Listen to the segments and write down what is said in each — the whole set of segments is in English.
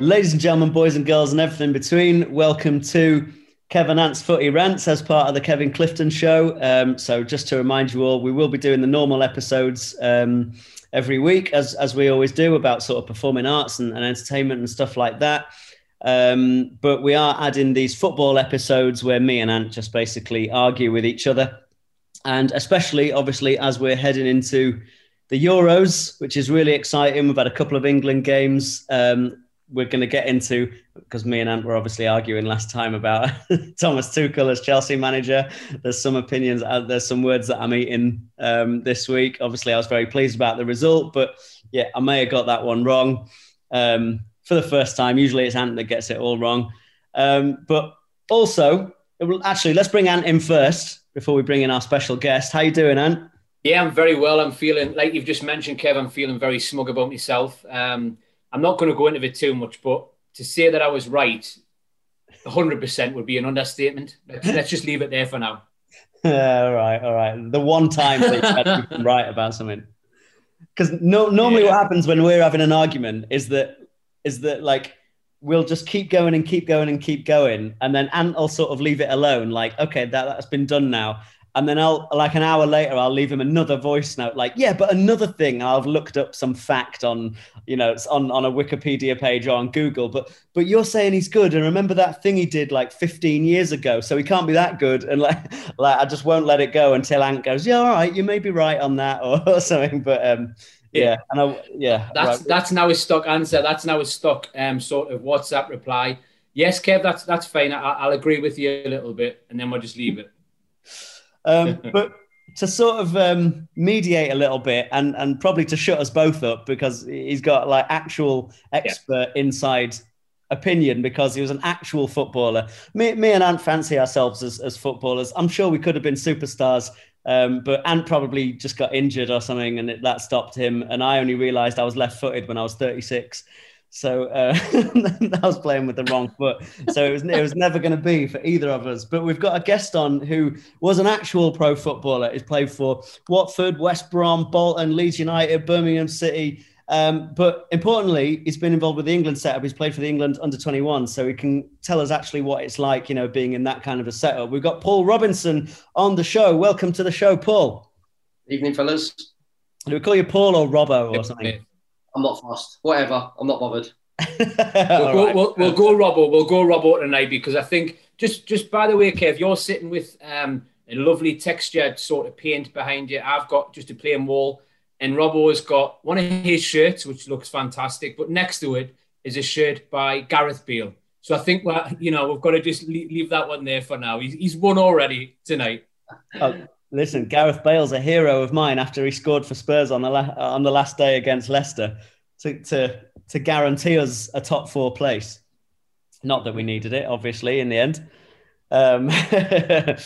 Ladies and gentlemen, boys and girls, and everything in between, welcome to Kev and Ant's Footy Rants as part of the Kevin Clifton Show. Um, so, just to remind you all, we will be doing the normal episodes um, every week, as, as we always do, about sort of performing arts and, and entertainment and stuff like that. Um, but we are adding these football episodes where me and Ant just basically argue with each other. And especially, obviously, as we're heading into the Euros, which is really exciting. We've had a couple of England games. Um, we're going to get into because me and Ant were obviously arguing last time about Thomas Tuchel as Chelsea manager. There's some opinions, uh, there's some words that I'm eating um, this week. Obviously, I was very pleased about the result, but yeah, I may have got that one wrong um, for the first time. Usually, it's Ant that gets it all wrong. Um, but also, will, actually, let's bring Ant in first before we bring in our special guest. How you doing, Ant? Yeah, I'm very well. I'm feeling like you've just mentioned, Kev. I'm feeling very smug about myself. Um, I'm not going to go into it too much, but to say that I was right, 100% would be an understatement. Let's, let's just leave it there for now. all right, all right. The one time that you right about something, because no, normally yeah. what happens when we're having an argument is that is that like we'll just keep going and keep going and keep going, and then Ant will sort of leave it alone. Like, okay, that that's been done now, and then I'll like an hour later I'll leave him another voice note like yeah but another thing I've looked up some fact on you know it's on on a Wikipedia page or on Google but but you're saying he's good and remember that thing he did like 15 years ago so he can't be that good and like like I just won't let it go until Ant goes yeah all right you may be right on that or, or something but um yeah, and I, yeah that's right. that's now his stock answer that's now his stock um sort of WhatsApp reply. Yes Kev that's that's fine I, I'll agree with you a little bit and then we'll just leave it um, but to sort of um, mediate a little bit and and probably to shut us both up because he's got like actual expert yeah. inside opinion because he was an actual footballer. Me, me and Ant fancy ourselves as, as footballers. I'm sure we could have been superstars, um, but Ant probably just got injured or something and it, that stopped him. And I only realised I was left footed when I was 36. So uh, I was playing with the wrong foot. So it was it was never going to be for either of us. But we've got a guest on who was an actual pro footballer. He's played for Watford, West Brom, Bolton, Leeds United, Birmingham City. Um, but importantly, he's been involved with the England setup. He's played for the England under 21, so he can tell us actually what it's like, you know, being in that kind of a setup. We've got Paul Robinson on the show. Welcome to the show, Paul. Evening, fellas. Do we call you Paul or Robbo or something? I'm not fast. Whatever. I'm not bothered. we'll, go, right. we'll, we'll, go Robbo. We'll go Robbo tonight because I think just just by the way, Kev, you're sitting with um, a lovely textured sort of paint behind you. I've got just a plain wall, and Robbo has got one of his shirts, which looks fantastic. But next to it is a shirt by Gareth Bale. So I think we're, you know we've got to just leave that one there for now. He's, he's won already tonight. Oh, listen, Gareth Bale's a hero of mine after he scored for Spurs on the la- on the last day against Leicester to to to guarantee us a top four place. Not that we needed it, obviously, in the end. Um,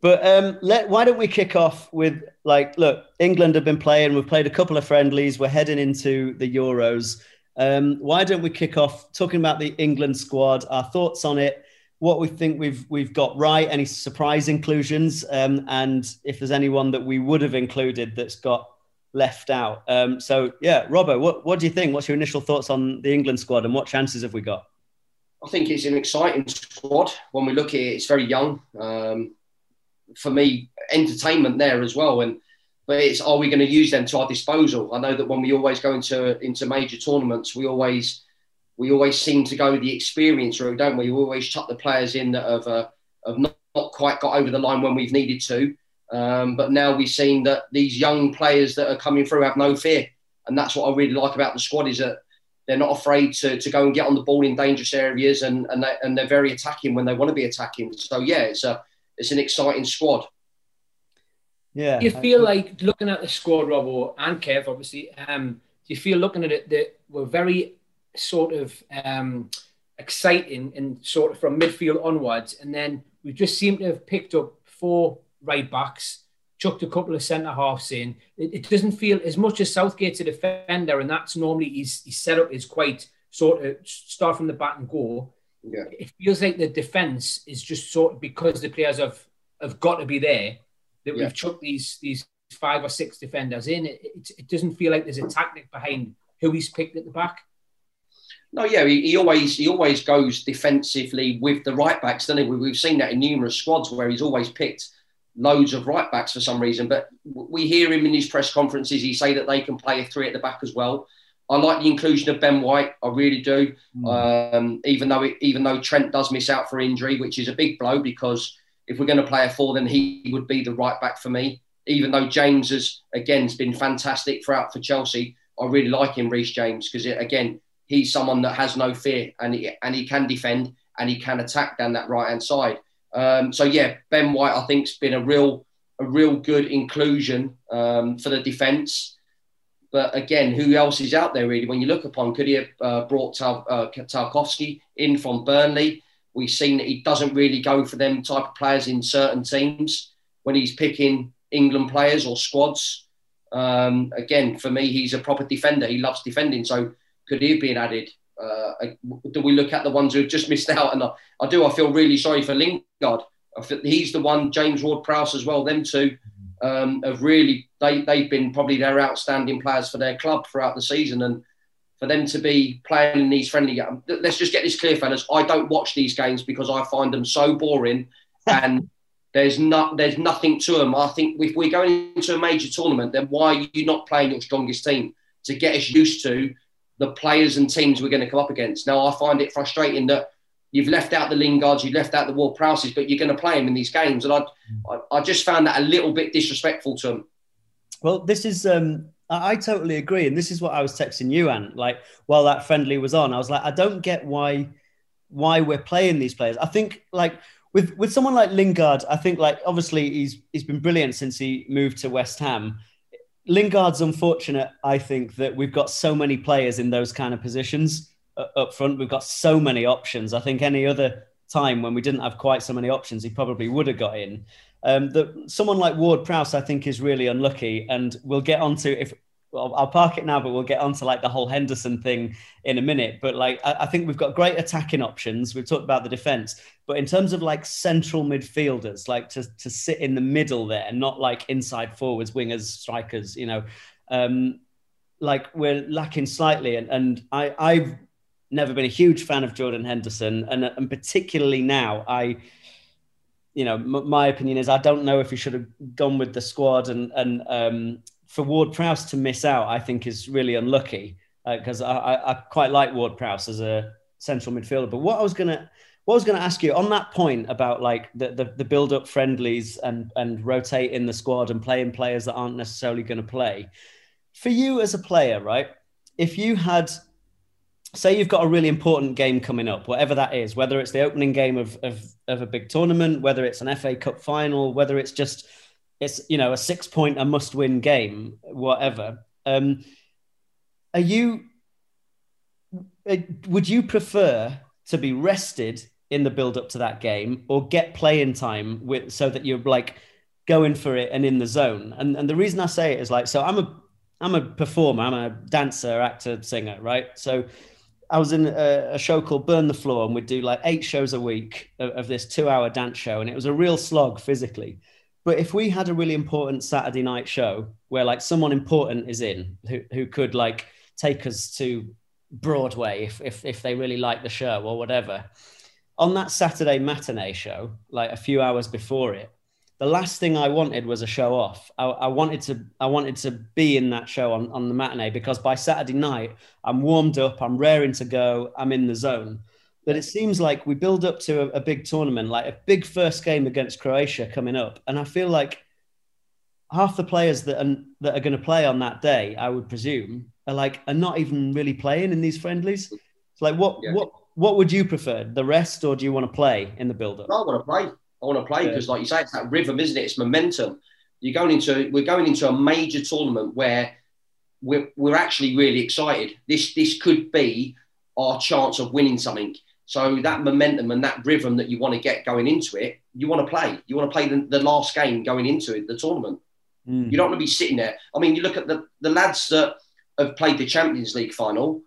but um, let why don't we kick off with like, look, England have been playing. We've played a couple of friendlies. We're heading into the Euros. Um, why don't we kick off talking about the England squad? Our thoughts on it what we think we've we've got right, any surprise inclusions, um, and if there's anyone that we would have included that's got left out. Um, so yeah, Robbo, what what do you think? What's your initial thoughts on the England squad and what chances have we got? I think it's an exciting squad. When we look at it, it's very young. Um, for me, entertainment there as well. And but it's are we going to use them to our disposal? I know that when we always go into into major tournaments, we always we always seem to go the experience route, don't we? We always chuck the players in that have, uh, have not, not, quite got over the line when we've needed to. Um, but now we've seen that these young players that are coming through have no fear. And that's what I really like about the squad is that they're not afraid to, to go and get on the ball in dangerous areas and, and, they, and they're very attacking when they want to be attacking. So, yeah, it's, a, it's an exciting squad. Yeah. You feel like looking at the squad, Robbo and Kev, obviously, um, do you feel looking at it that we're very sort of um, exciting and sort of from midfield onwards. And then we just seem to have picked up four right backs, chucked a couple of centre halves in. It, it, doesn't feel as much as Southgate's a defender, and that's normally his, his setup is quite sort of start from the back and go. Yeah. It feels like the defence is just sort of because the players have have got to be there that yeah. we've chucked these these five or six defenders in. It, it, it doesn't feel like there's a tactic behind who he's picked at the back. No, yeah, he, he, always he always goes defensively with the right backs, doesn't he? We've seen that in numerous squads where he's always picked loads of right backs for some reason. But we hear him in his press conferences. He say that they can play a three at the back as well. I like the inclusion of Ben White. I really do. Mm. Um, even though it, even though Trent does miss out for injury, which is a big blow because if we're going to play a four, then he would be the right back for me. Even though James has again has been fantastic throughout for Chelsea, I really like him, Reece James, because again he's someone that has no fear and he, and he can defend and he can attack down that right hand side. Um, so yeah, Ben White I think's been a real a real good inclusion um, for the defence. But again, who else is out there really? When you look upon, could he have uh, brought Tal- uh, Tarkowski in from Burnley? We've seen that he doesn't really go for them type of players in certain teams when he's picking England players or squads. Um, again, for me, he's a proper defender. He loves defending. So could he have been added? Uh, do we look at the ones who've just missed out? And I, I do. I feel really sorry for Lingard. he's the one. James Ward-Prowse as well. Them two um, have really they they've been probably their outstanding players for their club throughout the season, and for them to be playing in these friendly games. Let's just get this clear, fellas. I don't watch these games because I find them so boring, and there's not there's nothing to them. I think if we're going into a major tournament, then why are you not playing your strongest team to get us used to the players and teams we're going to come up against. Now, I find it frustrating that you've left out the Lingards, you've left out the Ward Prowses, but you're going to play them in these games. And I, I, just found that a little bit disrespectful to them. Well, this is, um, I, I totally agree. And this is what I was texting you, and like while that friendly was on, I was like, I don't get why, why we're playing these players. I think like, with, with someone like Lingard, I think like obviously he's he's been brilliant since he moved to West Ham Lingard's unfortunate, I think, that we've got so many players in those kind of positions up front. We've got so many options. I think any other time when we didn't have quite so many options, he probably would have got in. Um, that someone like Ward Prowse, I think, is really unlucky, and we'll get on to if well, I'll park it now, but we'll get onto like the whole Henderson thing in a minute. But like, I, I, think we've got great attacking options. We've talked about the defense, but in terms of like central midfielders, like to to sit in the middle there, not like inside forwards, wingers, strikers, you know, um, like we're lacking slightly. And and I I've never been a huge fan of Jordan Henderson, and and particularly now I. You know, m- my opinion is I don't know if he should have gone with the squad and and um, for Ward Prowse to miss out, I think is really unlucky because uh, I, I, quite like Ward Prowse as a central midfielder. But what I was gonna what I was gonna ask you on that point about like the the, the build up friendlies and and rotating the squad and playing players that aren't necessarily going to play. For you as a player, right? If you had say you've got a really important game coming up, whatever that is, whether it's the opening game of, of, of a big tournament, whether it's an FA Cup final, whether it's just it's you know a six point a must win game whatever um are you uh, would you prefer to be rested in the build up to that game or get playing time with so that you're like going for it and in the zone and and the reason i say it is like so i'm a i'm a performer i'm a dancer actor singer right so I was in a, show called Burn the Floor, and we'd do like eight shows a week of, of this two hour dance show. And it was a real slog physically. But if we had a really important Saturday night show where like someone important is in who, who could like take us to Broadway if, if, if they really like the show or whatever, on that Saturday matinee show, like a few hours before it, the last thing I wanted was a show off. I, I, wanted to I wanted to be in that show on, on the matinee because by Saturday night I'm warmed up, I'm raring to go, I'm in the zone that it seems like we build up to a, a, big tournament, like a big first game against Croatia coming up, and I feel like half the players that are, that are going to play on that day, I would presume, are like are not even really playing in these friendlies. It's like what yeah. what what would you prefer, the rest, or do you want to play in the build up? I want to play. I want to play because, yeah. like you say, it's that rhythm, isn't it? It's momentum. You're going into we're going into a major tournament where we're, we're actually really excited. This this could be our chance of winning something. So that momentum and that rhythm that you want to get going into it, you want to play. You want to play the, the last game going into it, the tournament. Mm. You don't want to be sitting there. I mean, you look at the, the lads that have played the Champions League final.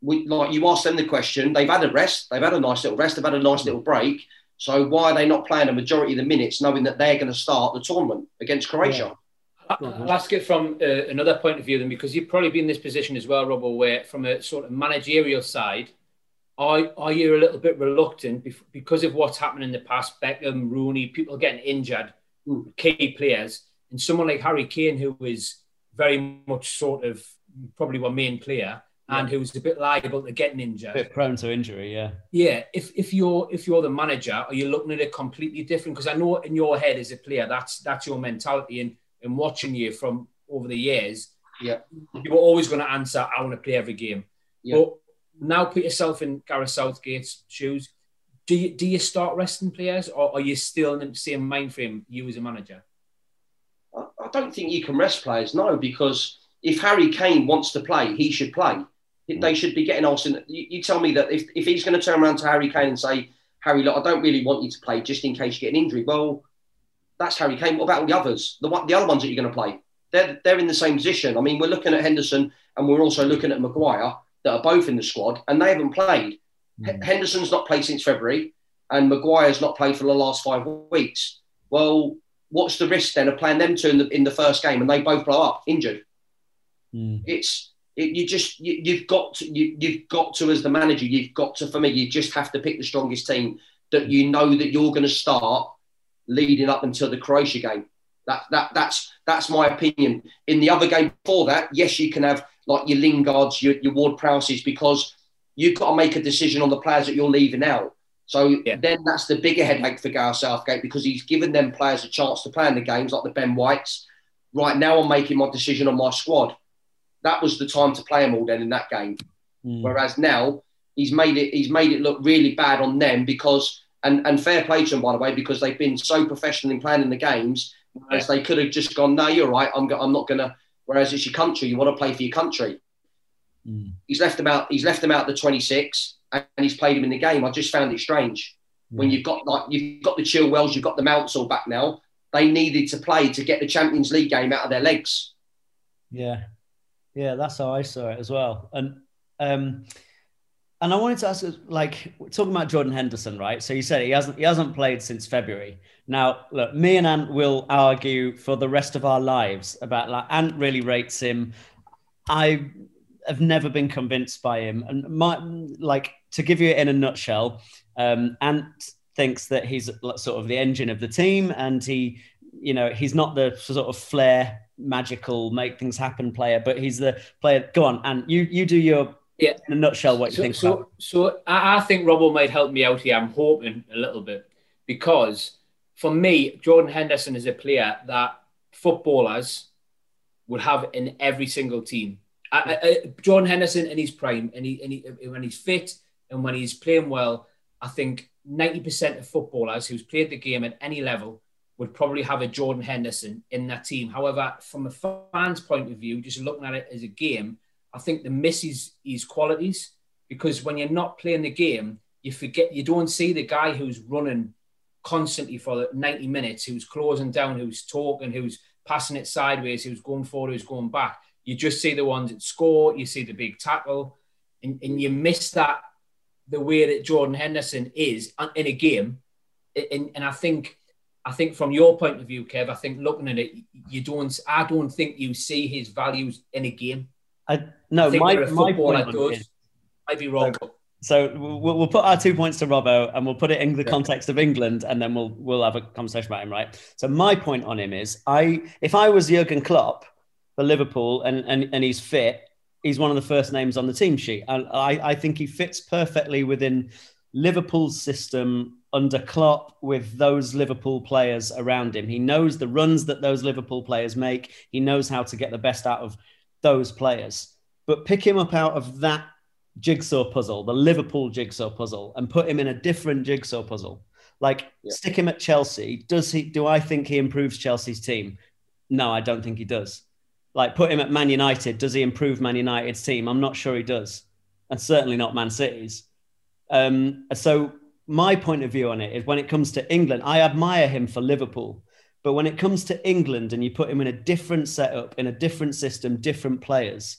We, like you ask them the question, they've had a rest, they've had a nice little rest, they've had a nice little break. So why are they not playing a majority of the minutes, knowing that they're going to start the tournament against Croatia? Yeah. I'll ask it from uh, another point of view, then, because you've probably been in this position as well, Robbo, where from a sort of managerial side, are, are you a little bit reluctant because of what's happened in the past? Beckham, Rooney, people getting injured, key players, and someone like Harry Kane, who is very much sort of probably one main player and who's a bit liable to getting injured. A bit prone to injury, yeah. Yeah. If if you're if you're the manager, are you looking at it completely different? Because I know in your head as a player, that's that's your mentality and and watching you from over the years, yeah, you were always going to answer, I want to play every game. Yeah. But now put yourself in Gareth Southgate's shoes. Do you do you start resting players or are you still in the same mind frame you as a manager? I don't think you can rest players, no, because if Harry Kane wants to play, he should play. They mm. should be getting Austin. You, you tell me that if, if he's going to turn around to Harry Kane and say, Harry, look, I don't really want you to play just in case you get an injury. Well, that's Harry Kane. What about all the others? The, the other ones that you're going to play? They're, they're in the same position. I mean, we're looking at Henderson and we're also looking at Maguire that are both in the squad and they haven't played. Mm. Henderson's not played since February and Maguire's not played for the last five weeks. Well, what's the risk then of playing them two in the, in the first game and they both blow up injured? Mm. It's it, you just you, have got to you, you've got to as the manager you've got to for me you just have to pick the strongest team that you know that you're going to start leading up until the Croatia game. That that that's that's my opinion. In the other game before that, yes, you can have like your Lingards, your, your Ward Prowses, because you've got to make a decision on the players that you're leaving out. So yeah. then that's the bigger headache for Gareth Southgate because he's given them players a chance to play in the games, like the Ben Whites. Right now, I'm making my decision on my squad that was the time to play them all then in that game. Mm. Whereas now he's made it he's made it look really bad on them because and, and fair play to them by the way because they've been so professional in planning the games as they could have just gone no you're right I'm, I'm not gonna whereas it's your country you want to play for your country mm. he's left them out he's left them out the 26 and he's played him in the game I just found it strange mm. when you've got like you've got the Chilwells you've got the Mounts all back now they needed to play to get the Champions League game out of their legs yeah yeah, that's how I saw it as well. And um, and I wanted to ask, like, talking about Jordan Henderson, right? So you said he hasn't he hasn't played since February. Now, look, me and Ant will argue for the rest of our lives about like Ant really rates him. I have never been convinced by him, and my like to give you it in a nutshell, um, Ant thinks that he's sort of the engine of the team, and he, you know, he's not the sort of flair magical, make things happen player, but he's the player. Go on, and you you do your yeah in a nutshell what you so, think. So about. so I, I think Robbo might help me out here. I'm hoping a little bit because for me, Jordan Henderson is a player that footballers would have in every single team. I, I, Jordan Henderson in his prime, and he, and he when he's fit and when he's playing well, I think 90% of footballers who's played the game at any level would probably have a Jordan Henderson in that team. However, from a fan's point of view, just looking at it as a game, I think the misses his qualities because when you're not playing the game, you forget you don't see the guy who's running constantly for 90 minutes, who's closing down, who's talking, who's passing it sideways, who's going forward, who's going back. You just see the ones that score, you see the big tackle, and, and you miss that the way that Jordan Henderson is in a game. And, and I think I think from your point of view, Kev, I think looking at it, you don't. I don't think you see his values in a game. I no, I my, my point does. Might be wrong. So, so we'll, we'll, put our two points to Robbo, and we'll put it in the yeah. context of England, and then we'll we'll have a conversation about him, right? So my point on him is, I if I was Jurgen Klopp for Liverpool, and and and he's fit, he's one of the first names on the team sheet, and I I think he fits perfectly within Liverpool's system under Klopp with those Liverpool players around him. He knows the runs that those Liverpool players make. He knows how to get the best out of those players. But pick him up out of that jigsaw puzzle, the Liverpool jigsaw puzzle, and put him in a different jigsaw puzzle. Like yeah. stick him at Chelsea. Does he? Do I think he improves Chelsea's team? No, I don't think he does. Like put him at Man United. Does he improve Man United's team? I'm not sure he does, and certainly not Man City's. Um, so my point of view on it is when it comes to England, I admire him for Liverpool. But when it comes to England and you put him in a different setup, in a different system, different players,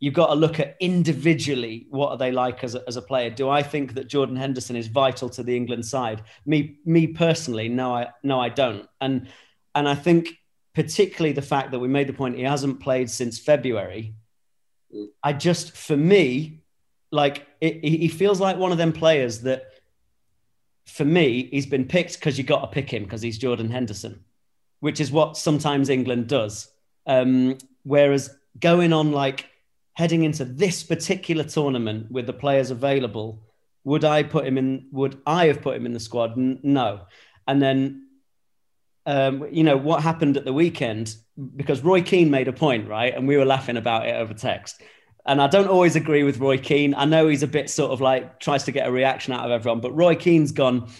you've got to look at individually what are they like as a, as a player. Do I think that Jordan Henderson is vital to the England side? Me, me personally, no, I no, I don't. And and I think particularly the fact that we made the point he hasn't played since February. I just, for me, like it, he feels like one of them players that, for me, he's been picked because you got to pick him because he's Jordan Henderson, which is what sometimes England does. Um, whereas going on like heading into this particular tournament with the players available, would I put him in? Would I have put him in the squad? N- no. And then, um, you know, what happened at the weekend? Because Roy Keane made a point, right? And we were laughing about it over text. And I don't always agree with Roy Keane. I know he's a bit sort of like tries to get a reaction out of everyone, but Roy Keane's gone,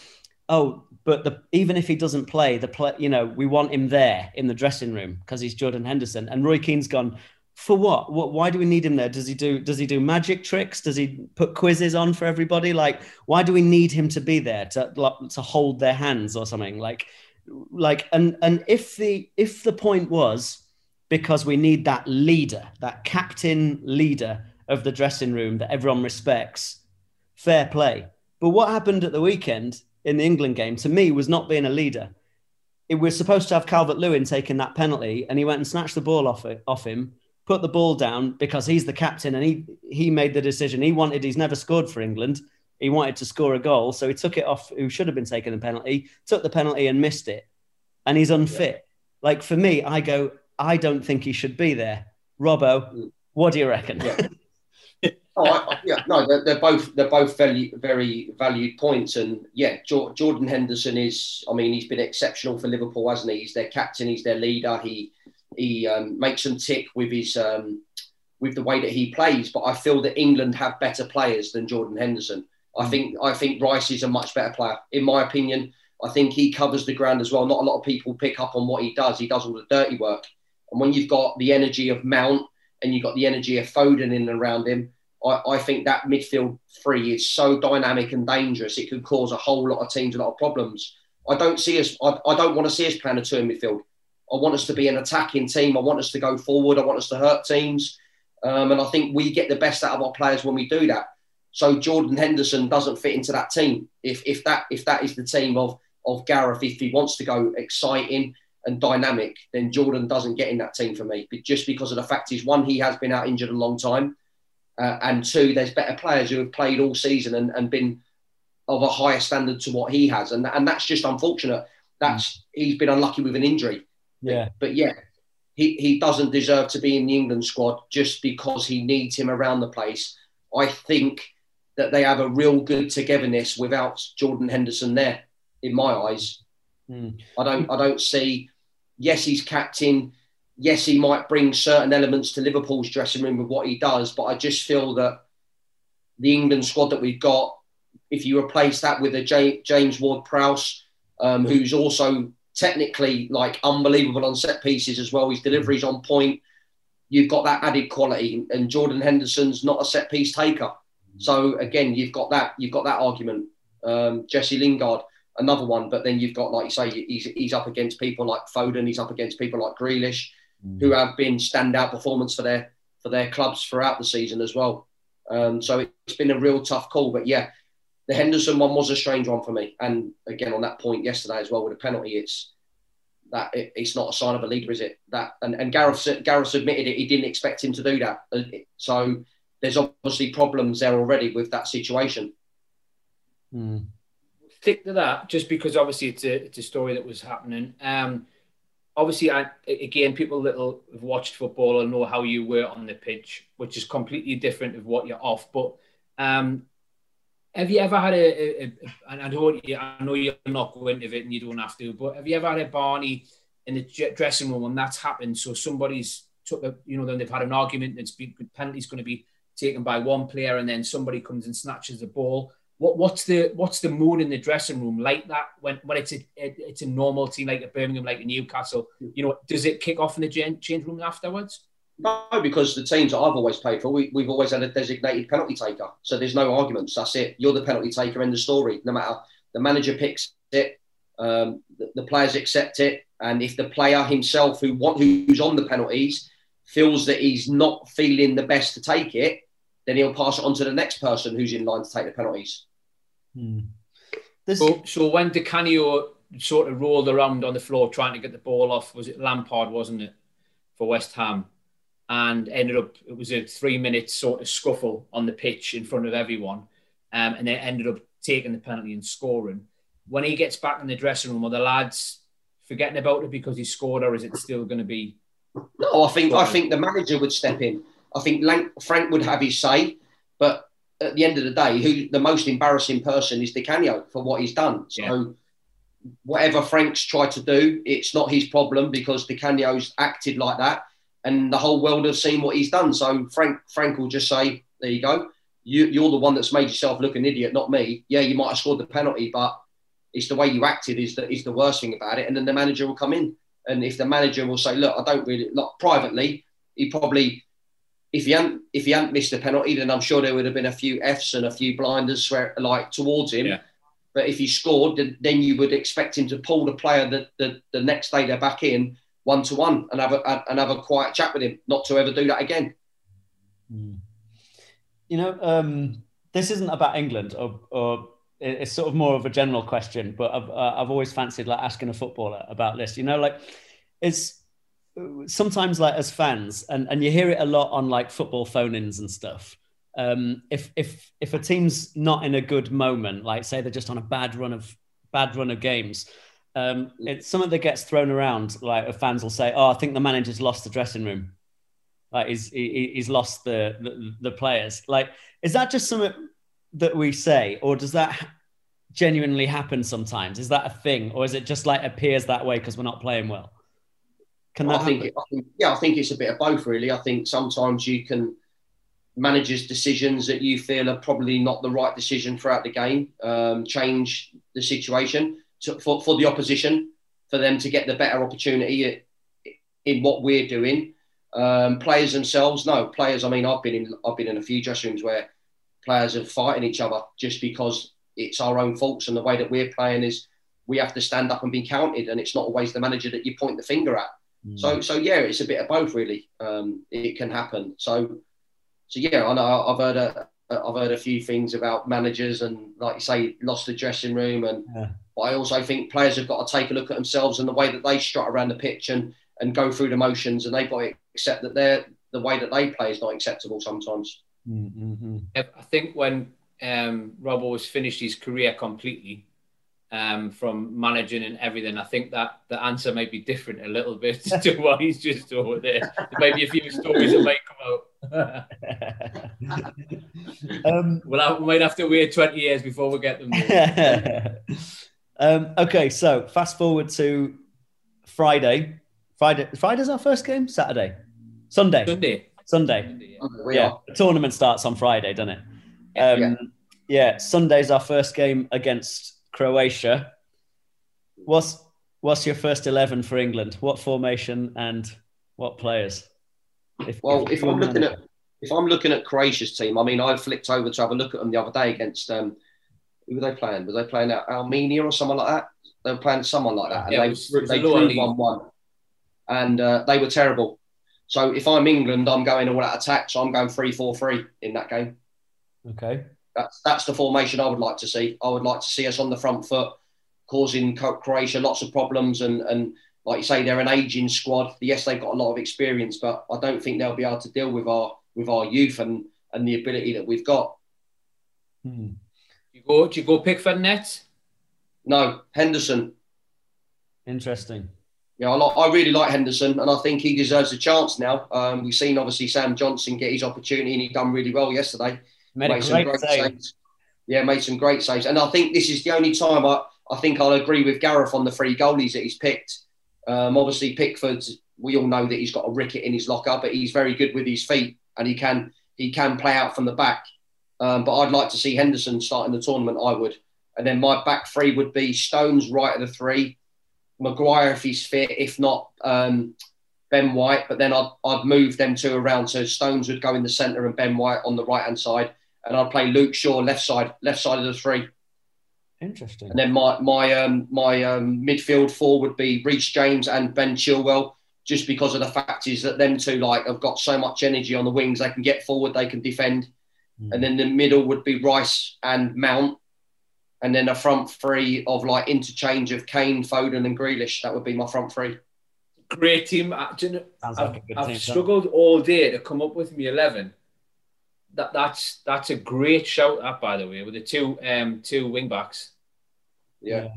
oh, but the, even if he doesn't play, the play, you know, we want him there in the dressing room because he's Jordan Henderson. And Roy Keane's gone, for what? What? Why do we need him there? Does he do? Does he do magic tricks? Does he put quizzes on for everybody? Like, why do we need him to be there to to hold their hands or something? Like, like, and and if the if the point was because we need that leader, that captain leader of the dressing room that everyone respects, fair play. But what happened at the weekend in the England game to me was not being a leader. It was supposed to have Calvert Lewin taking that penalty, and he went and snatched the ball off it, off him put the ball down because he's the captain and he he made the decision. He wanted he's never scored for England. He wanted to score a goal, so he took it off who should have been taking the penalty, took the penalty and missed it. And he's unfit. Yeah. Like for me, I go, I don't think he should be there. Robbo, what do you reckon? Yeah. Oh, I, yeah, no, they're, they're, both they're both very very valued points, and yeah, Jordan Henderson is. I mean, he's been exceptional for Liverpool, hasn't he? He's their captain, he's their leader. He he um, makes them tick with his um, with the way that he plays. But I feel that England have better players than Jordan Henderson. I mm. think I think Rice is a much better player, in my opinion. I think he covers the ground as well. Not a lot of people pick up on what he does. He does all the dirty work. And when you've got the energy of Mount and you've got the energy of Foden in and around him, I, I think that midfield three is so dynamic and dangerous. It could cause a whole lot of teams a lot of problems. I don't see us. I, I don't want to see us playing a two in midfield. I want us to be an attacking team. I want us to go forward. I want us to hurt teams. Um, and I think we get the best out of our players when we do that. So Jordan Henderson doesn't fit into that team. If, if that if that is the team of of Gareth, if he wants to go exciting and dynamic, then Jordan doesn't get in that team for me. But just because of the fact is one, he has been out injured a long time, uh, and two, there's better players who have played all season and, and been of a higher standard to what he has, and and that's just unfortunate. That's he's been unlucky with an injury. Yeah. But yeah, he, he doesn't deserve to be in the England squad just because he needs him around the place. I think that they have a real good togetherness without Jordan Henderson there, in my eyes. Mm. I don't I don't see yes, he's captain. Yes, he might bring certain elements to Liverpool's dressing room with what he does, but I just feel that the England squad that we've got, if you replace that with a James Ward Prowse, um, who's also technically like unbelievable on set pieces as well. His delivery's on point. You've got that added quality, and Jordan Henderson's not a set piece taker. So again, you've got that. You've got that argument. Um, Jesse Lingard, another one. But then you've got, like you say, he's, he's up against people like Foden. He's up against people like Grealish, mm. who have been standout performance for their for their clubs throughout the season as well. Um, so it's been a real tough call. But yeah, the Henderson one was a strange one for me. And again, on that point yesterday as well with a penalty, it's that it, it's not a sign of a leader, is it? That and, and Gareth Gareth admitted it. He didn't expect him to do that. Uh, so there's obviously problems there already with that situation. Mm. Stick to that, just because obviously it's a it's a story that was happening. Um, obviously, I, again, people that have watched football and know how you were on the pitch, which is completely different of what you're off. But um, have you ever had a, a, a and I don't, I know you're not going into it and you don't have to, but have you ever had a Barney in the dressing room when that's happened? So somebody's took a, you know, then they've had an argument. It's been penalty's going to be taken by one player, and then somebody comes and snatches the ball. What what's the what's the mood in the dressing room like that when when it's a it's a normal team like a Birmingham, like a Newcastle? You know, does it kick off in the change room afterwards? No, because the teams that I've always played for, we, have always had a designated penalty taker. So there's no arguments. That's it. You're the penalty taker in the story. No matter the manager picks it, um, the, the, players accept it, and if the player himself who who's on the penalties feels that he's not feeling the best to take it, then he'll pass it on to the next person who's in line to take the penalties. Hmm. So, so when Di Canio sort of rolled around on the floor trying to get the ball off, was it Lampard, wasn't it, for West Ham? and ended up it was a three minute sort of scuffle on the pitch in front of everyone, um, and they ended up taking the penalty and scoring. When he gets back in the dressing room, are the lads forgetting about it because he scored, or is it still going to be? No, I think I think the manager would step in. I think Frank would have his say, but at the end of the day, who the most embarrassing person is Di Canio for what he's done. So yeah. whatever Frank's tried to do, it's not his problem because Di Canio's acted like that, and the whole world has seen what he's done. So Frank Frank will just say, "There you go. You, you're the one that's made yourself look an idiot, not me. Yeah, you might have scored the penalty, but it's the way you acted is the, is the worst thing about it. And then the manager will come in, and if the manager will say, "Look, I don't really," look, privately, he probably if he hadn't if he hadn't missed a penalty, then I'm sure there would have been a few Fs and a few blinders swear, like towards him. Yeah. But if he scored, then you would expect him to pull the player that the, the next day they're back in one to one and have a and have a quiet chat with him, not to ever do that again. Hmm. You know, um, this isn't about England, or, or, it's sort of more of a general question. But I've uh, I've always fancied like asking a footballer about this. You know, like it's sometimes like as fans, and, and you hear it a lot on like football phone-ins and stuff. Um, if if if a team's not in a good moment, like say they're just on a bad run of bad run of games, um, it's something that gets thrown around. Like fans will say, "Oh, I think the manager's lost the dressing room. Like he's he, he's lost the, the the players." Like, is that just something that we say, or does that genuinely happen sometimes? Is that a thing, or is it just like appears that way because we're not playing well? Can that I think, I think, yeah, I think it's a bit of both, really. I think sometimes you can managers' decisions that you feel are probably not the right decision throughout the game um, change the situation to, for, for the opposition for them to get the better opportunity in what we're doing. Um, players themselves, no players. I mean, I've been in I've been in a few dressing rooms where players are fighting each other just because it's our own faults and the way that we're playing is we have to stand up and be counted, and it's not always the manager that you point the finger at. So mm. so yeah, it's a bit of both really. Um, it can happen. So so yeah, I know I've heard a I've heard a few things about managers and like you say, lost the dressing room, and yeah. but I also think players have got to take a look at themselves and the way that they strut around the pitch and and go through the motions, and they've got to accept that they're the way that they play is not acceptable sometimes. Mm-hmm. I think when um, Robbo has finished his career completely, um, from managing and everything. I think that the answer may be different a little bit to what he's just told there. There may be a few stories that might come out. um, well, we might have to wait 20 years before we get them. um, okay, so fast forward to Friday. Friday. Friday's our first game. Saturday. Sunday. Sunday. Sunday. Sunday yeah. yeah. The tournament starts on Friday, doesn't it? Um, yeah. yeah. Sunday's our first game against Croatia. What's what's your first eleven for England? What formation and what players? If, well, if, if I'm looking at if I'm looking at Croatia's team, I mean, I flicked over to have a look at them the other day against um, who were they playing? Were they playing at Armenia or someone like that? They were playing someone like that, and yeah, they was, they drew one one, and uh, they were terrible. So if I'm England, I'm going all out attack. So I'm going three four three in that game. Okay. That's that's the formation I would like to see. I would like to see us on the front foot, causing Croatia lots of problems. And and like you say, they're an aging squad. Yes, they've got a lot of experience, but I don't think they'll be able to deal with our with our youth and and the ability that we've got. Hmm. You go? Do you go Pickford net? No, Henderson. Interesting. Yeah, I, like, I really like Henderson, and I think he deserves a chance now. Um, we've seen obviously Sam Johnstone get his opportunity, and he done really well yesterday. Made, made some great saves. saves. Yeah, made some great saves. And I think this is the only time I, I think I'll agree with Gareth on the three goalies that he's picked. Um, obviously, Pickford, we all know that he's got a ricket in his locker, but he's very good with his feet and he can he can play out from the back. Um, but I'd like to see Henderson starting the tournament. I would, and then my back three would be Stones right of the three, Maguire if he's fit, if not um, Ben White. But then I'd, I'd move them two around so Stones would go in the centre and Ben White on the right hand side, and I'd play Luke Shaw left side, left side of the three. Interesting. And then my my um, my um, midfield four would be Reece James and Ben Chilwell, just because of the fact is that them two like have got so much energy on the wings. They can get forward, they can defend, mm. and then the middle would be Rice and Mount, and then a front three of like interchange of Kane, Foden, and Grealish. That would be my front three. great team. I, you know, I've, like I've team, struggled all day to come up with me eleven. That that's that's a great shout. That by the way, with the two um two wing backs. Yeah.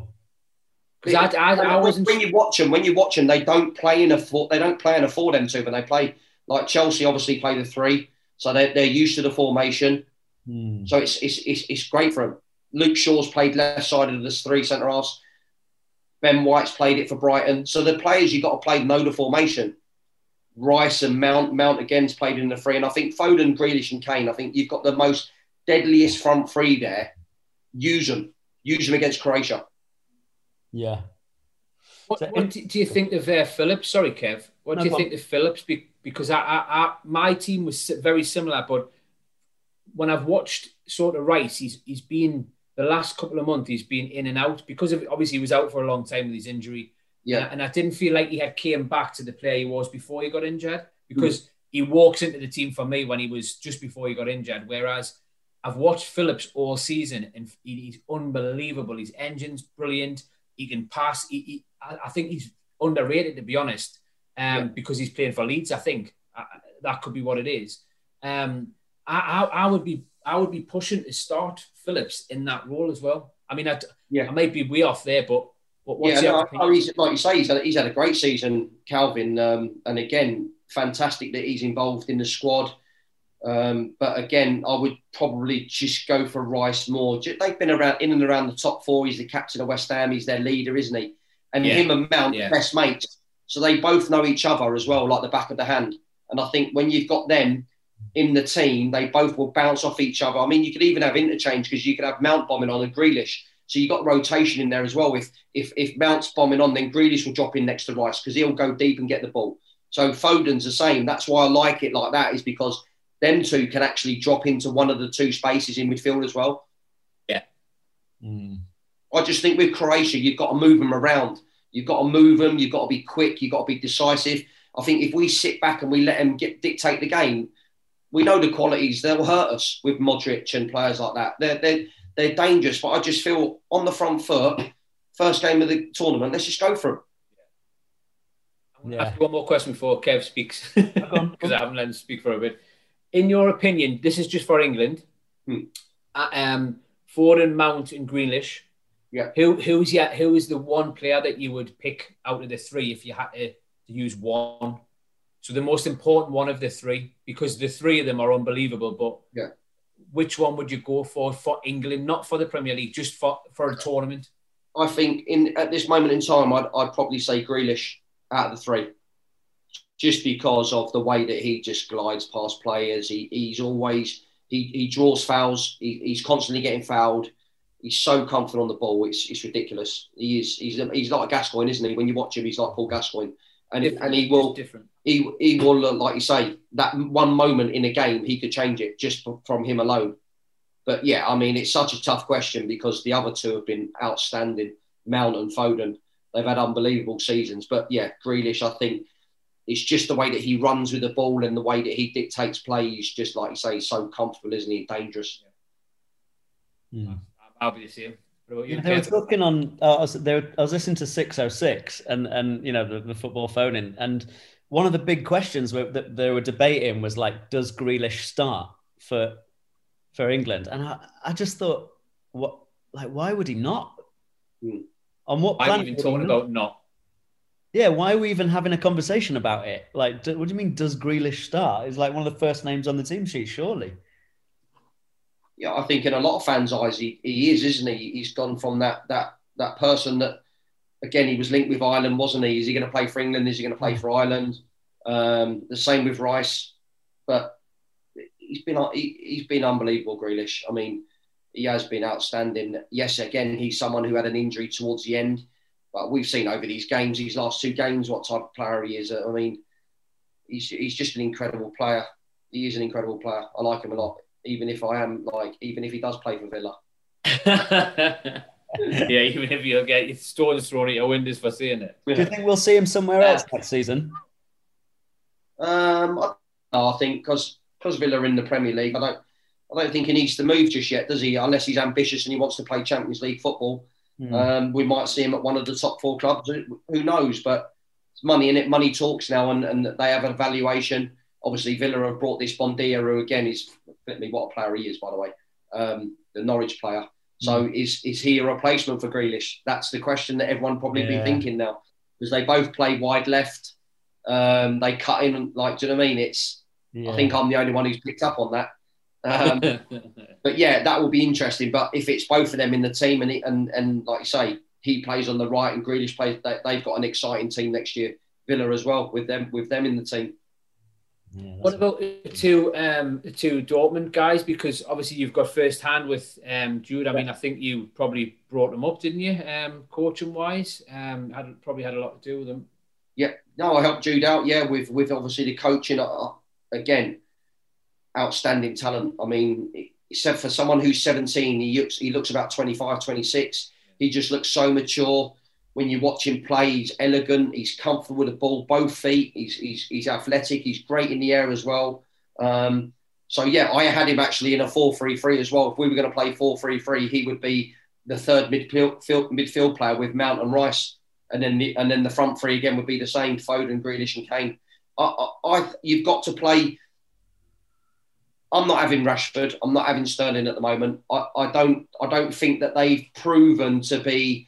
Because I, I, I wasn't. When you watch them, when you watch them, they don't play in a four. They don't play in a four them two, but they play like Chelsea. Obviously, play the three, so they're, they're used to the formation. Hmm. So it's, it's it's it's great for them. Luke Shaw's played left side of the three centre halves. Ben White's played it for Brighton. So the players you've got to play know the formation. Rice and Mount, Mount again's played in the three. And I think Foden, Grealish, and Kane, I think you've got the most deadliest front three there. Use them. Use them against Croatia. Yeah. What, what do you think of uh, Phillips? Sorry, Kev. What no do you think of Phillips? Because I, I, I, my team was very similar, but when I've watched sort of Rice, he's he's been the last couple of months he's been in and out because of obviously he was out for a long time with his injury. Yeah, and I didn't feel like he had came back to the player he was before he got injured because mm. he walks into the team for me when he was just before he got injured. Whereas I've watched Phillips all season and he's unbelievable. His engine's brilliant. He can pass. He, he, I think he's underrated to be honest, um, yeah. because he's playing for Leeds. I think uh, that could be what it is. Um, I, I, I would be I would be pushing to start Phillips in that role as well. I mean, I, yeah. I might be way off there, but, but yeah, no, he's, like you say, he's had, he's had a great season, Kalvin, um, and again, fantastic that he's involved in the squad. Um, but again, I would probably just go for Rice more. They've been around in and around the top four. He's the captain of West Ham. He's their leader, isn't he? And yeah. him and Mount, yeah. best mates. So they both know each other as well, like the back of the hand. And I think when you've got them, in the team, they both will bounce off each other. I mean, you could even have interchange because you could have Mount bombing on and Grealish. So you've got rotation in there as well. If if if Mount's bombing on, then Grealish will drop in next to Rice because he'll go deep and get the ball. So Foden's the same. That's why I like it like that, is because them two can actually drop into one of the two spaces in midfield as well. Yeah. Mm. I just think with Croatia, you've got to move them around. You've got to move them. You've got to be quick. You've got to be decisive. I think if we sit back and we let them get, dictate the game, we know the qualities. They'll hurt us with Modric and players like that. They're, they're, they're dangerous, but I just feel on the front foot, first game of the tournament, let's just go for them. Yeah. one more question before Kev speaks, because I haven't let him speak for a bit. In your opinion, this is just for England. Hmm. Uh, um, Foden, Mount, and Grealish. Yeah. Who who's yeah who is the one player that you would pick out of the three if you had to, to use one? So the most important one of the three, because the three of them are unbelievable. But yeah, which one would you go for for England, not for the Premier League, just for for a tournament? I think in at this moment in time, I'd, I'd probably say Grealish out of the three, just because of the way that he just glides past players. He, he's always he, he draws fouls. He, he's constantly getting fouled. He's so confident on the ball. It's, it's ridiculous. He is he's he's like a Gascoigne, isn't he? When you watch him, he's like Paul Gascoigne and and he will different. He he will uh, like you say that one moment in a game he could change it just from him alone. But yeah, I mean it's such a tough question because the other two have been outstanding. Mount and Foden, they've had unbelievable seasons. But yeah, Grealish, I think it's just the way that he runs with the ball and the way that he dictates play. He's just like you say, so comfortable, isn't he? Dangerous. Yeah. Mm. I'll be the same. You they were talking on. Uh, I, was, they were, I was listening to Six Oh Six and and you know the, the football phone in, and one of the big questions were, that they were debating was like, does Grealish start for for England? And I, I just thought, what like why would he not? Hmm. On what planet? I'm even talking about not. Yeah, why are we even having a conversation about it? Like, do, what do you mean? Does Grealish start? Is like one of the first names on the team sheet, surely yeah, I think in a lot of fans' eyes, he, he is, isn't he? He's gone from that that that person that, again, he was linked with Ireland, wasn't he? Is he going to play for England? Is he going to play for Ireland? Um, the same with Rice, but he's been he, he's been unbelievable, Grealish. I mean, he has been outstanding. Yes, again, he's someone who had an injury towards the end, but we've seen over these games, these last two games, what type of player he is. I mean, he's he's just an incredible player. He is an incredible player. I like him a lot even if I am like, even if he does play for Villa. yeah, even if you get your stones thrown at your windows for seeing it. Do you think we'll see him somewhere else next season? Um, I, I think because because Villa are in the Premier League, I don't I don't think he needs to move just yet, does he? Unless he's ambitious and he wants to play Champions League football. Mm. Um, we might see him at one of the top four clubs. Who knows? But it's money in it. Money talks now, and, and they have a valuation. Obviously, Villa have brought this Buendia, who again is me what a player he is, by the way, um, the Norwich player. So mm. is is he a replacement for Grealish? That's the question that everyone probably yeah. be thinking now, because they both play wide left. Um, they cut in like, do you know what I mean? It's yeah. I think I'm the only one who's picked up on that. Um, but yeah, that will be interesting. But if it's both of them in the team, and and and like you say, he plays on the right and Grealish plays, they, they've got an exciting team next year. Villa as well with them with them in the team. Yeah, what about the two um, the two Dortmund guys? Because obviously you've got first hand with um, Jude. I mean, I think you probably brought them up, didn't you? Um, coaching wise, um, had probably had a lot to do with them. Yeah, no, I helped Jude out. Yeah, with with obviously the coaching. Uh, again, outstanding talent. I mean, except for someone who's 17, he looks he looks about 25, 26. He just looks so mature. When you watch him play, he's elegant. He's comfortable with the ball, both feet. He's he's, he's athletic. He's great in the air as well. Um, so yeah, I had him actually in a 4-3-3 as well. If we were going to play 4-3-3, he would be the third midfield midfield player with Mount and Rice, and then the, and then the front three again would be the same: Foden, Grealish, and Kane. I, I, I you've got to play I'm not having Rashford. I'm not having Sterling at the moment. I, I don't. I don't think that they've proven to be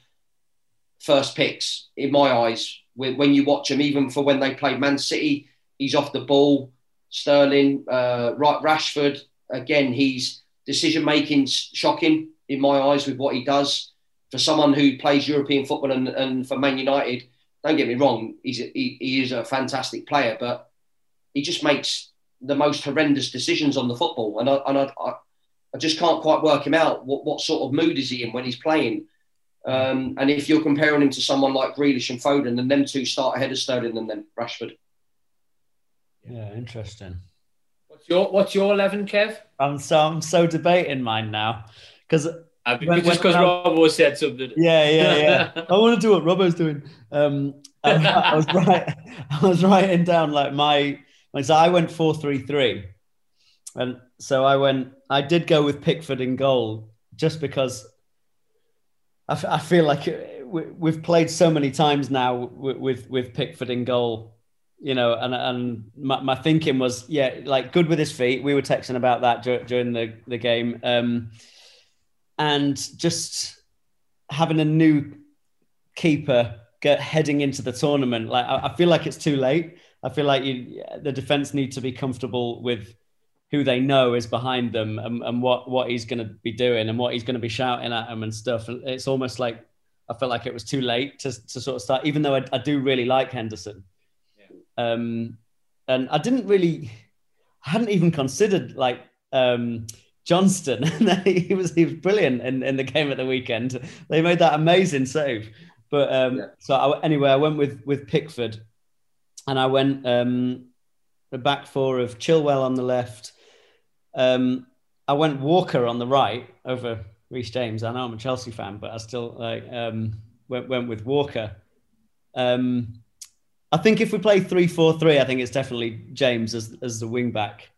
first picks in my eyes. When, you watch him, even for when they played Man City, he's off the ball. Sterling, uh, right, Rashford. Again, he's decision making shocking in my eyes with what he does. For someone who plays European football and, and for Man United, don't get me wrong, he's a, he, he is a fantastic player, but he just makes the most horrendous decisions on the football, and I, and I, I just can't quite work him out. What, what sort of mood is he in when he's playing? Um, and if you're comparing him to someone like Grealish and Foden, then them two start ahead of Sterling and then Rashford. Yeah, interesting. What's your What's your eleven, Kev? I'm so I'm so debating mine now because uh, just because Robbo said something. Yeah, yeah, yeah. I want to do what Robbo's doing. Um, I, I was right. I was writing down like my like so I went four three three, and so I went. I did go with Pickford in goal just because I, f- I feel like we, have played so many times now with, with, with Pickford in goal, you know, and and my, my, thinking was yeah, like good with his feet. We were texting about that dur- during the the game, um, and just having a new keeper get heading into the tournament. Like I, I feel like it's too late. I feel like you, the defense need to be comfortable with who they know is behind them and, and what what he's going to be doing and what he's going to be shouting at them and stuff. And It's almost like I felt like it was too late to, to sort of start, even though I, I do really like Henderson. Yeah. Um, and I didn't really, I hadn't even considered like um, Johnstone. he was he was brilliant in, in the game at the weekend. They made that amazing save. But um, yeah. so I, anyway, I went with with Pickford and I went um, the back four of Chilwell on the left. Um, I went Walker on the right over Reece James. I know I'm a Chelsea fan, but I still like um, went went with Walker. Um, I think if we play three four three, I think it's definitely James as as the wing back.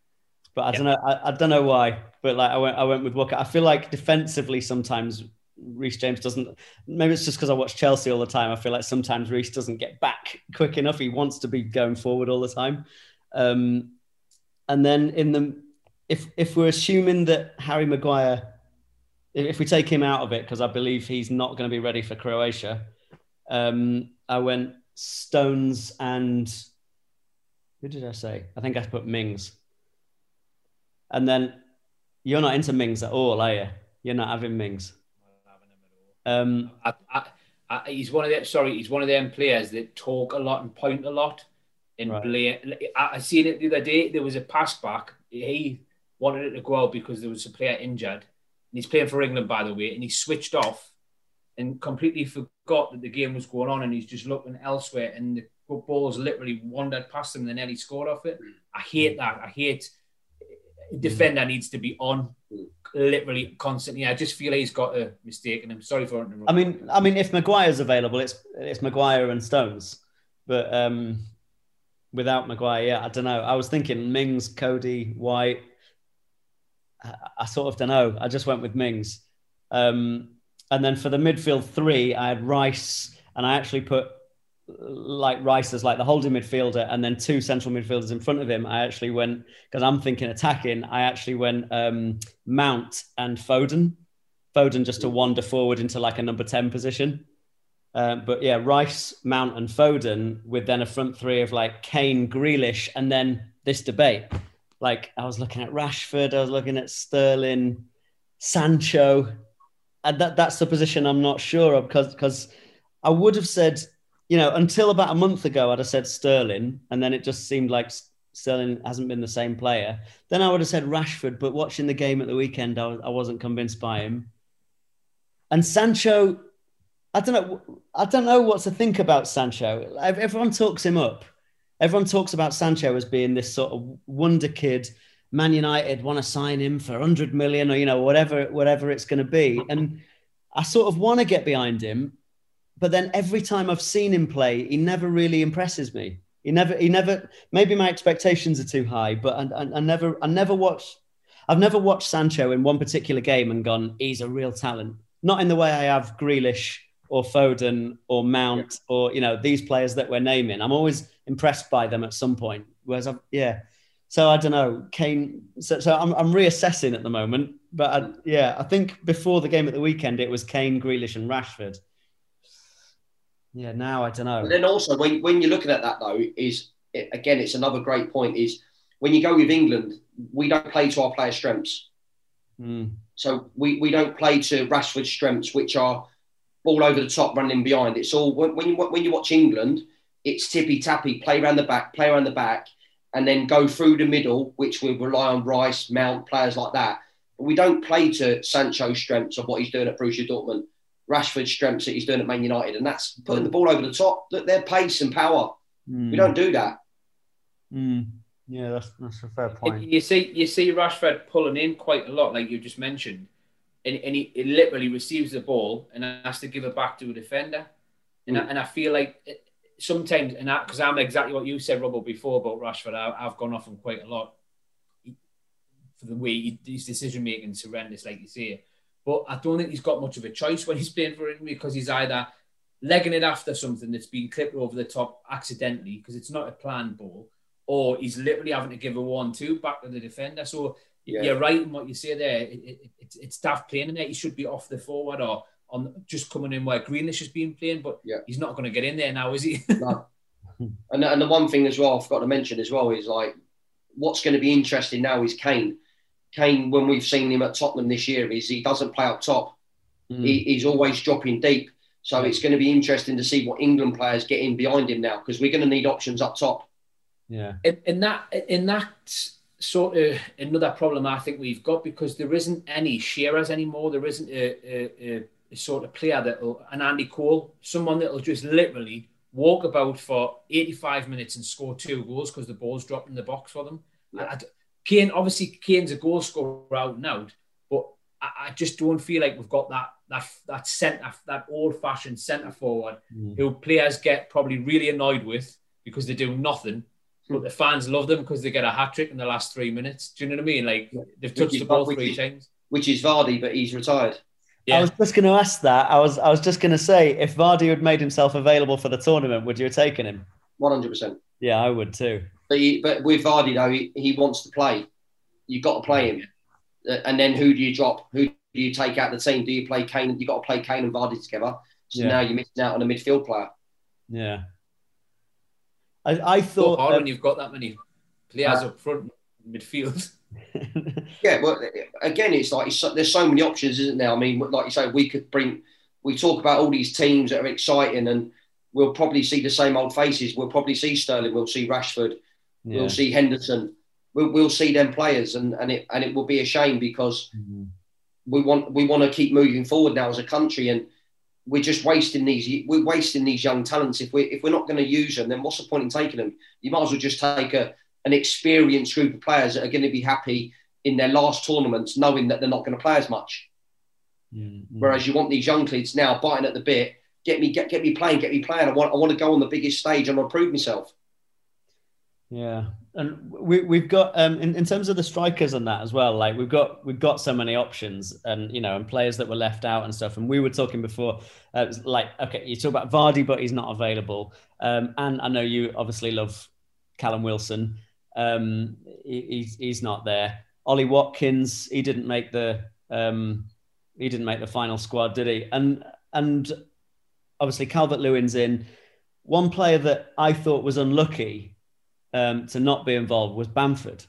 But I don't know. I, I don't know why. But like I went I went with Walker. I feel like defensively sometimes Reece James doesn't. Maybe it's just because I watch Chelsea all the time. I feel like sometimes Reece doesn't get back quick enough. He wants to be going forward all the time. Um, and then in the if if we're assuming that Harry Maguire, if we take him out of it, because I believe he's not going to be ready for Croatia, um, I went Stones and who did I say? I think I put Mings. And then you're not into Mings at all, are you? You're not having Mings. Um, I, I, I, he's one of them. Sorry, he's one of them players that talk a lot and point a lot. And right. play. I, I seen it the other day. There was a pass back. He wanted it to go out because there was a player injured. And he's playing for England, by the way. And he switched off and completely forgot that the game was going on. And he's just looking elsewhere. And the balls literally wandered past him. And then he scored off it. I hate that. I hate a defender needs to be on literally constantly. I just feel he's got a mistake, and I'm sorry for it. I mean, I mean, if Maguire's available, it's it's Maguire and Stones, but um, without Maguire, yeah, I don't know. I was thinking Mings, Coady, White. I, sort of don't know. I just went with Mings, um, and then for the midfield three, I had Rice, and I actually put like Rice as like the holding midfielder and then two central midfielders in front of him, I actually went because I'm thinking attacking. I actually went um, Mount and Foden. Foden just to wander forward into like a number ten position. Um, but yeah, Rice, Mount, and Foden with then a front three of like Kane, Grealish, and then this debate. Like I was looking at Rashford, I was looking at Sterling, Sancho, and that that's the position I'm not sure of because because I would have said, you know, until about a month ago, I'd have said Sterling, and then it just seemed like Sterling hasn't been the same player. Then I would have said Rashford, but watching the game at the weekend, I, I wasn't convinced by him. And Sancho, I don't know. I don't know what to think about Sancho. Everyone talks him up. Everyone talks about Sancho as being this sort of wonder kid. Man United want to sign him for 100 million or you know whatever whatever it's going to be, and I sort of want to get behind him, but then every time I've seen him play, he never really impresses me. He never, he never. Maybe my expectations are too high, but I, I, I never, I never watch I've never watched Sancho in one particular game and gone, he's a real talent. Not in the way I have Grealish or Foden or Mount yeah. or you know these players that we're naming. I'm always impressed by them at some point. Whereas I've yeah. So I don't know, Kane. So, so I'm, I'm reassessing at the moment, but I, yeah, I think before the game at the weekend it was Kane, Grealish, and Rashford. Yeah, now I don't know. And then also when when you're looking at that though, is it, again it's another great point is when you go with England, we don't play to our player strengths. Mm. So we, we don't play to Rashford's strengths, which are all over the top, running behind. It's all when you when you watch England, it's tippy tappy, play around the back, play around the back, and then go through the middle, which we rely on Rice, Mount, players like that. But we don't play to Sancho's strengths of what he's doing at Borussia Dortmund, Rashford's strengths that he's doing at Man United, and that's putting the ball over the top. Look, their pace and power. Mm. We don't do that. Mm. Yeah, that's that's a fair point. You see, you see Rashford pulling in quite a lot, like you just mentioned, and, and he, he literally receives the ball and has to give it back to a defender, and mm. I, and I feel like sometimes, and that because I'm exactly what you said, Robbo, before about Rashford, I, have gone off him quite a lot for the way his decision making is horrendous, like you say. But I don't think he's got much of a choice when he's playing for England because he's either legging it after something that's been clipped over the top accidentally because it's not a planned ball or he's literally having to give a one-two back to the defender. So yeah. you're right in what you say there. It, it, it's, it's daft playing in there. He should be off the forward or on just coming in where Grealish has been playing, but yeah. he's not going to get in there now, is he? no. And, and the one thing as well, I forgot to mention as well, is like what's going to be interesting now is Kane. Kane, when we've seen him at Tottenham this year, is he doesn't play up top. Mm. He, he's always dropping deep. So it's going to be interesting to see what England players get in behind him now because we're going to need options up top. Yeah. In, in that in that sort of another problem I think we've got because there isn't any Shearers anymore. There isn't a, a, a sort of player that will an Andy Cole, someone that will just literally walk about for 85 minutes and score two goals because the ball's dropped in the box for them. Yeah. I, Kane, obviously, Kane's a goal scorer out and out, but I, I just don't feel like we've got that that that centre, that old-fashioned centre forward mm. who players get probably really annoyed with because they do nothing but the fans love them because they get a hat trick in the last three minutes. Do you know what I mean? Like they've touched the ball three times. Which is Vardy, but he's retired. Yeah. I was just going to ask that. I was I was just going to say if Vardy had made himself available for the tournament, would you have taken him? One hundred percent. Yeah, I would too. But he, but with Vardy though, he, he wants to play. You've got to play him. Uh, and then who do you drop? Who do you take out the team? Do you play Kane? You've got to play Kane and Vardy together. So yeah. now you're missing out on a midfield player. Yeah. I, I thought hard um, when you've got that many players uh, up front midfield. Yeah, well, again, it's like it's, there's so many options, isn't there? I mean, like you say, we could bring. We talk about all these teams that are exciting, and we'll probably see the same old faces. We'll probably see Sterling. We'll see Rashford. Yeah. We'll see Henderson. We'll, we'll see them players, and, and it and it will be a shame because mm-hmm. we want we want to keep moving forward now as a country, and we're just wasting these we're wasting these young talents if we if we're not going to use them then what's the point in taking them you might as well just take a an experienced group of players that are going to be happy in their last tournaments knowing that they're not going to play as much mm-hmm. whereas you want these young kids now biting at the bit get me get, get me playing get me playing I want I want to go on the biggest stage and I want to prove myself Yeah, and we we've got um in, in terms of the strikers and that as well. Like we've got we've got so many options, and you know, and players that were left out and stuff. And we were talking before, uh, like okay, you talk about Vardy, but he's not available. Um, and I know you obviously love Callum Wilson. Um, he, he's he's not there. Ollie Watkins, he didn't make the um, he didn't make the final squad, did he? And and obviously Calvert Lewin's in. One player that I thought was unlucky um, to not be involved was Bamford.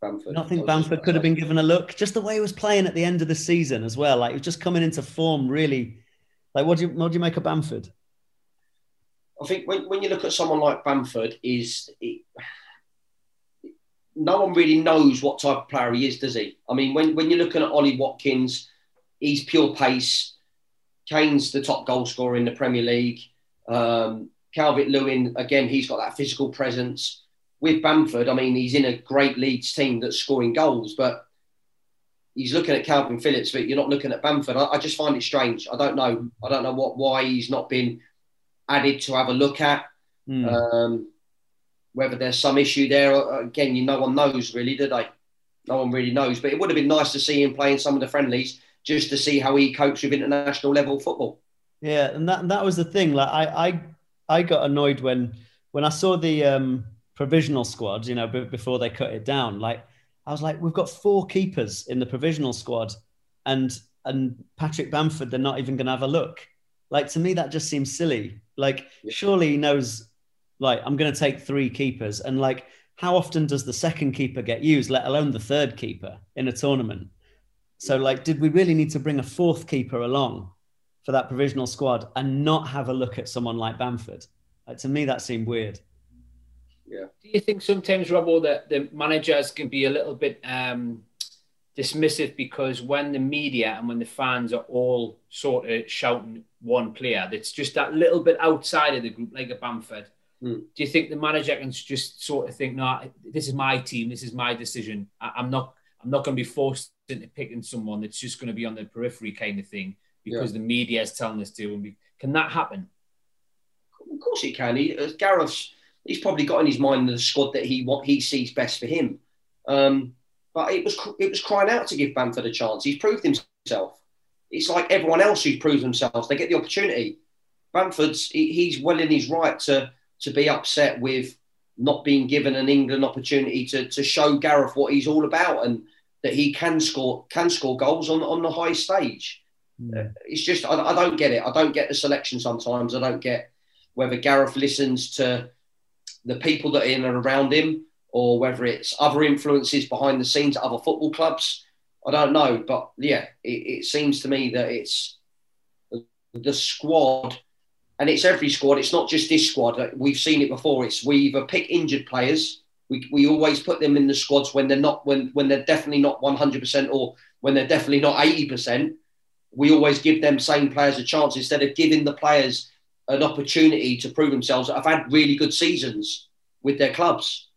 Bamford. I think Bamford could have been given a look. Just the way he was playing at the end of the season as well. Like he was just coming into form really. Like what do you what do you make of Bamford? I think when, when you look at someone like Bamford, is it, no one really knows what type of player he is, does he? I mean, when, when you're looking at Ollie Watkins, he's pure pace. Kane's the top goal scorer in the Premier League. Um, Calvert Lewin, again, he's got that physical presence. With Bamford, I mean, he's in a great Leeds team that's scoring goals, but he's looking at Kalvin Phillips, but you're not looking at Bamford. I, I, just find it strange. I don't know. I don't know what why he's not been added to have a look at. Mm. Um, whether there's some issue there, uh, again, you no one knows really, do they? No one really knows. But it would have been nice to see him playing some of the friendlies just to see how he copes with international level football. Yeah, and that that was the thing. Like I I I got annoyed when when I saw the um, provisional squad. You know, b- before they cut it down. Like I was like, we've got four keepers in the provisional squad, and and Patrick Bamford. They're not even going to have a look. Like to me, that just seems silly. Like surely he knows. Like I'm going to take three keepers, and like how often does the second keeper get used, let alone the third keeper in a tournament? So like, did we really need to bring a fourth keeper along? for that provisional squad and not have a look at someone like Bamford. Like, to me, that seemed weird. Yeah. Do you think sometimes, Robbo, that the managers can be a little bit um, dismissive because when the media and when the fans are all sort of shouting one player, that's just that little bit outside of the group, like a Bamford. Mm. Do you think the manager can just sort of think, no, this is my team, this is my decision. I, I'm not, I'm not going to be forced into picking someone that's just going to be on the periphery kind of thing because yeah. the media is telling us to. And we, can that happen? Of course it can. He, uh, Gareth's he's probably got in his mind the squad that he what he sees best for him. Um, but it was it was crying out to give Bamford a chance. He's proved himself. It's like everyone else who's proved themselves. They get the opportunity. Bamford's he, he's well in his right to to be upset with not being given an England opportunity to to show Gareth what he's all about and that he can score can score goals on on the high stage. Mm. It's just I, I, don't get it. I don't get the selection sometimes. I don't get whether Gareth listens to the people that are in and around him, or whether it's other influences behind the scenes at other football clubs. I don't know, but yeah, it, it seems to me that it's the squad, and it's every squad. It's not just this squad. We've seen it before. It's we either pick injured players. We, we always put them in the squads when they're not when when they're definitely not 100% or when they're definitely not 80% we always give them same players a chance instead of giving the players an opportunity to prove themselves I've had really good seasons with their clubs.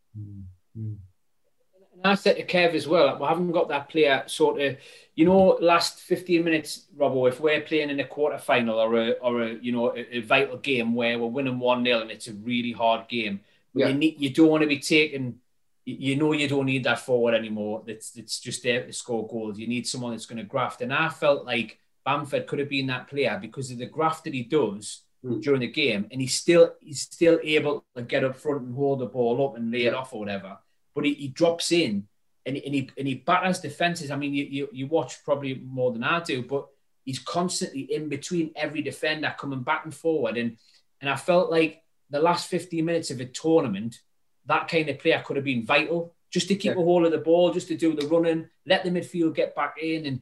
I said to Kev as well, we haven't got that player sort of, you know, last 15 minutes, Robbo, if we're playing in a quarter final or a, or a you know, a, a vital game where we're winning 1 0 and it's a really hard game, yeah. you, need, you don't want to be taking you know you don't need that forward anymore. It's it's just there to score goals. You need someone that's going to graft. And I felt like Bamford could have been that player because of the graft that he does mm. during the game, and he's still he's still able to get up front and hold the ball up and lay it off or whatever. But he, he drops in and, and he and he batters defenses. I mean, you, you you watch probably more than I do, but he's constantly in between every defender, coming back and forward. And and I felt like the last 15 minutes of a tournament, that kind of player could have been vital just to keep yeah. a hold of the ball, just to do the running, let the midfield get back in and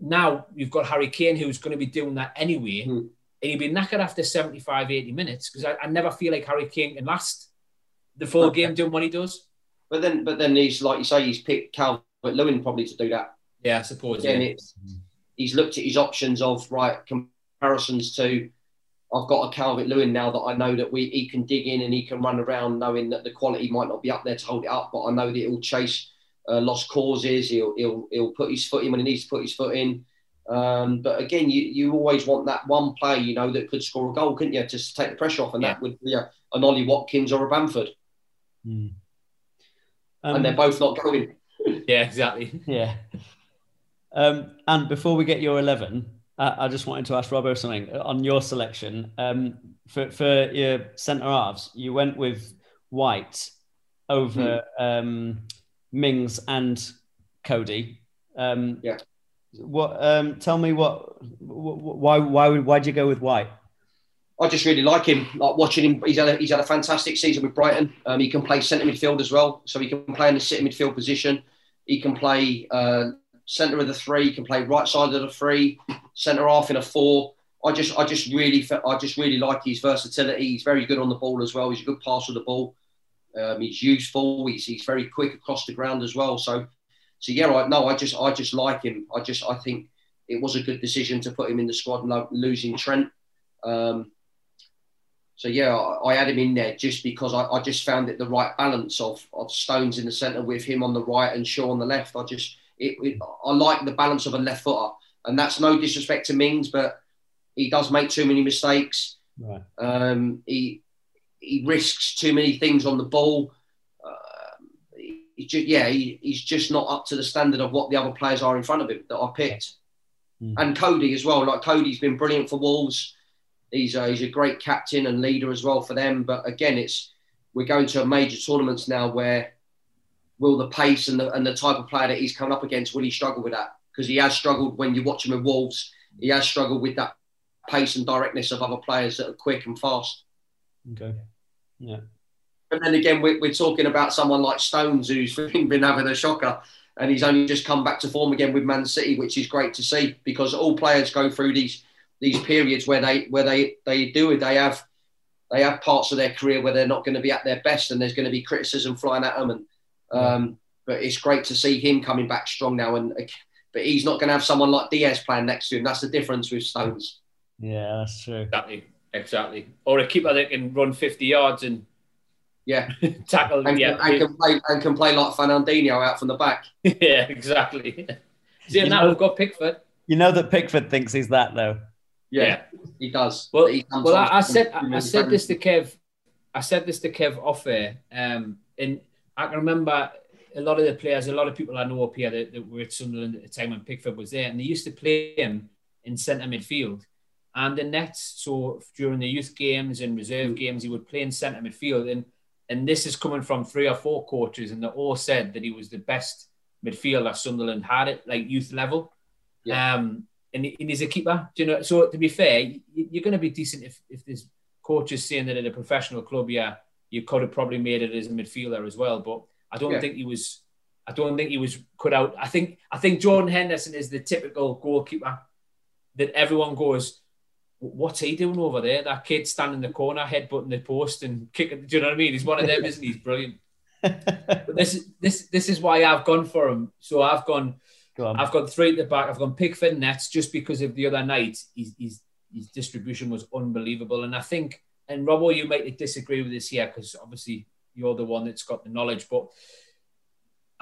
now you've got Harry Kane who's going to be doing that anyway. Mm. And he'd be knackered after 75, 80 minutes because I, I, never feel like Harry Kane can last the full okay. game doing what he does. But then, but then he's like you say, he's picked Calvert Lewin probably to do that. Yeah, I suppose. yeah. it's, he's looked at his options of right comparisons to. I've got a Calvert Lewin now that I know that we he can dig in and he can run around, knowing that the quality might not be up there to hold it up, but I know that he'll chase uh, lost causes. He'll, he'll, he'll put his foot in when he needs to put his foot in. Um, but again, you, you always want that one play, you know, that could score a goal, couldn't you? Just take the pressure off, and yeah. that would be a, an Ollie Watkins or a Bamford. Mm. Um, and they're both not going. Yeah, exactly. Yeah. Um, and before we get your eleven, I, I just wanted to ask Robbo something on your selection um, for for your centre halves. You went with White over mm. um, Mings and Coady. Um, yeah. What? Um, tell me what? Why? Why? would? Why did you go with White? I just really like him. Like watching him, he's had a, he's had a fantastic season with Brighton. Um, he can play centre midfield as well, so he can play in the centre midfield position. He can play uh, centre of the three. He can play right side of the three, centre half in a four. I just, I just really, I just really like his versatility. He's very good on the ball as well. He's a good passer of the ball. Um, he's useful. He's, he's very quick across the ground as well. So, so yeah, I, no, I just, I just like him. I just, I think it was a good decision to put him in the squad, losing Trent. Um, so yeah, I, I, had him in there just because I, I, just found it the right balance of, of Stones in the centre with him on the right and Shaw on the left. I just, it, it, I like the balance of a left footer, and that's no disrespect to Mings, but he does make too many mistakes. Right. Um, he he risks too many things on the ball. Uh, he just, yeah, he, he's just not up to the standard of what the other players are in front of him that I picked. Mm. And Coady as well. Like Coady's been brilliant for Wolves. He's a, he's a great captain and leader as well for them. But again, it's we're going to major tournaments now where will the pace and the, and the type of player that he's coming up against will he struggle with that? Because he has struggled when you watch him with Wolves. He has struggled with that pace and directness of other players that are quick and fast. Okay. Yeah. And then again, we're, we're talking about someone like Stones who's been having a shocker and he's only just come back to form again with Man City, which is great to see because all players go through these these periods where they where they they do it. They have they have parts of their career where they're not going to be at their best, and there's going to be criticism flying at them. And um, but it's great to see him coming back strong now. And but he's not going to have someone like Dias playing next to him. That's the difference with Stones. Yeah, that's true. Exactly, exactly. Or a keeper that can run 50 yards and yeah, tackle and, yeah, and, can play and can play like Fernandinho out from the back. yeah, exactly. See, now we've got Pickford. You know that Pickford thinks he's that though. Yeah, yeah. he does. Well, he well, I, I said I, I said this to Kev. I said this to Kev off air, um, and I can remember a lot of the players, a lot of people I know up here that, that were at Sunderland at the time when Pickford was there, and they used to play him in centre midfield and the nets. So during the youth games and reserve games, he would play in centre midfield. And and this is coming from three or four coaches, and they all said that he was the best midfielder Sunderland had at like youth level. Yeah. Um, and, and he's a keeper. Do you know? So to be fair, you're going to be decent if if there's coaches saying that at a professional club, yeah, you could have probably made it as a midfielder as well. But I don't yeah. think he was. I don't think he was cut out. I think I think Jordan Henderson is the typical goalkeeper that everyone goes, "What's he doing over there? That kid standing in the corner, headbutting the post and kicking." Do you know what I mean? He's one of them, isn't he? He's brilliant. but this is this this is why I've gone for him. So I've gone. Go I've got three at the back. I've gone Pickford nets just because of the other night. His, his, his distribution was unbelievable, and I think. And Robbo, you might disagree with this here because obviously you're the one that's got the knowledge. But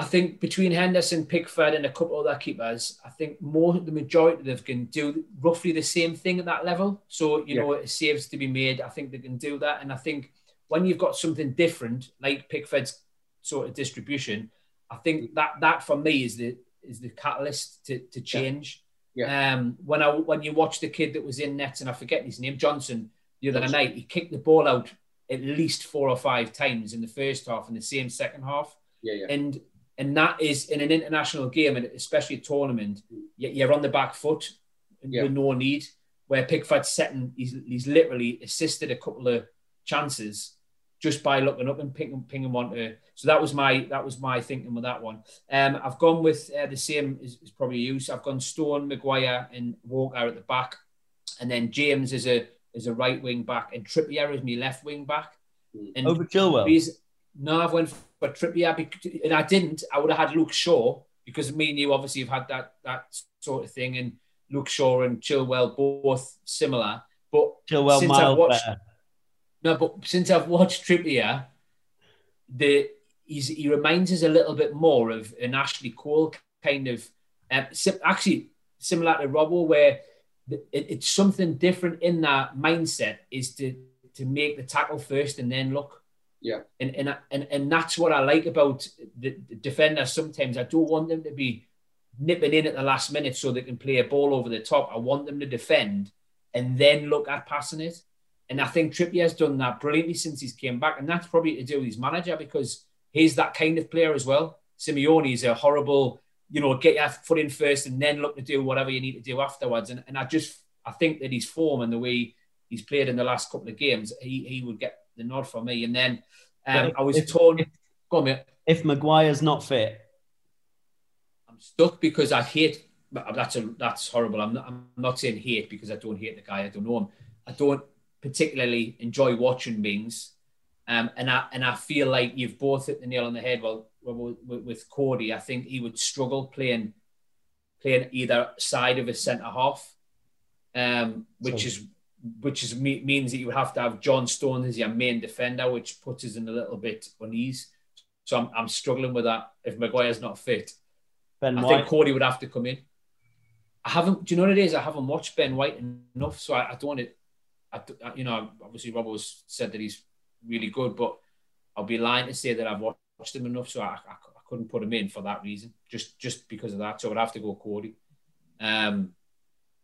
I think between Henderson, Pickford, and a couple other keepers, I think more the majority of them can do roughly the same thing at that level. So you yeah. know, it saves to be made. I think they can do that, and I think when you've got something different like Pickford's sort of distribution, I think mm. that that for me is the is the catalyst to, to change. Yeah. yeah. Um, when I when you watch the kid that was in nets and I forget his name, Johnson, the other Johnson. night, he kicked the ball out at least four or five times in the first half and the same second half. Yeah, yeah. And and that is in an international game and especially a tournament, you're on the back foot yeah. with no need. Where Pickford's setting, he's, he's literally assisted a couple of chances just by looking up and picking pinging one to. So that was my that was my thinking with that one. Um, I've gone with uh, the same as, as probably you. So I've gone Stone, Maguire, and Walker at the back, and then James is a is a right wing back, and Trippier is my left wing back. And Over Chilwell. No, I've went for Trippier, and I didn't. I would have had Luke Shaw because me and you obviously have had that that sort of thing, and Luke Shaw and Chilwell both similar. But Chilwell since I've watched, better. No, but since I've watched Trippier, the he's, he reminds us a little bit more of an Ashley Cole kind of, um, actually similar to Robbo, where it, it's something different in that mindset is to to make the tackle first and then look. Yeah. And and and, and that's what I like about the, the defenders. Sometimes I don't want them to be nipping in at the last minute so they can play a ball over the top. I want them to defend and then look at passing it. And I think Trippier has done that brilliantly since he's came back. And that's probably to do with his manager because he's that kind of player as well. Simeone is a horrible, you know, get your foot in first and then look to do whatever you need to do afterwards. And, and I just, I think that his form and the way he's played in the last couple of games, he, he would get the nod for me. And then um, if, I was if, torn. Go on, mate. If Maguire's not fit, I'm stuck because I hate. That's a, that's horrible. I'm not, I'm not saying hate because I don't hate the guy. I don't know him. I don't particularly enjoy watching Mings. Um, and I and I feel like you've both hit the nail on the head. Well, with, with Coady, I think he would struggle playing playing either side of a centre half, um, which so, is which is means that you would have to have John Stone as your main defender, which puts us in a little bit unease. So I'm, I'm struggling with that. If Maguire's not fit, Ben I White. think Coady would have to come in. I haven't. Do you know what it is? I haven't watched Ben White enough, so I, I don't want to. I, you know, obviously Rob was said that he's really good, but I'll be lying to say that I've watched him enough, so I, I, I couldn't put him in for that reason, just just because of that. So I'd have to go Coady. Um,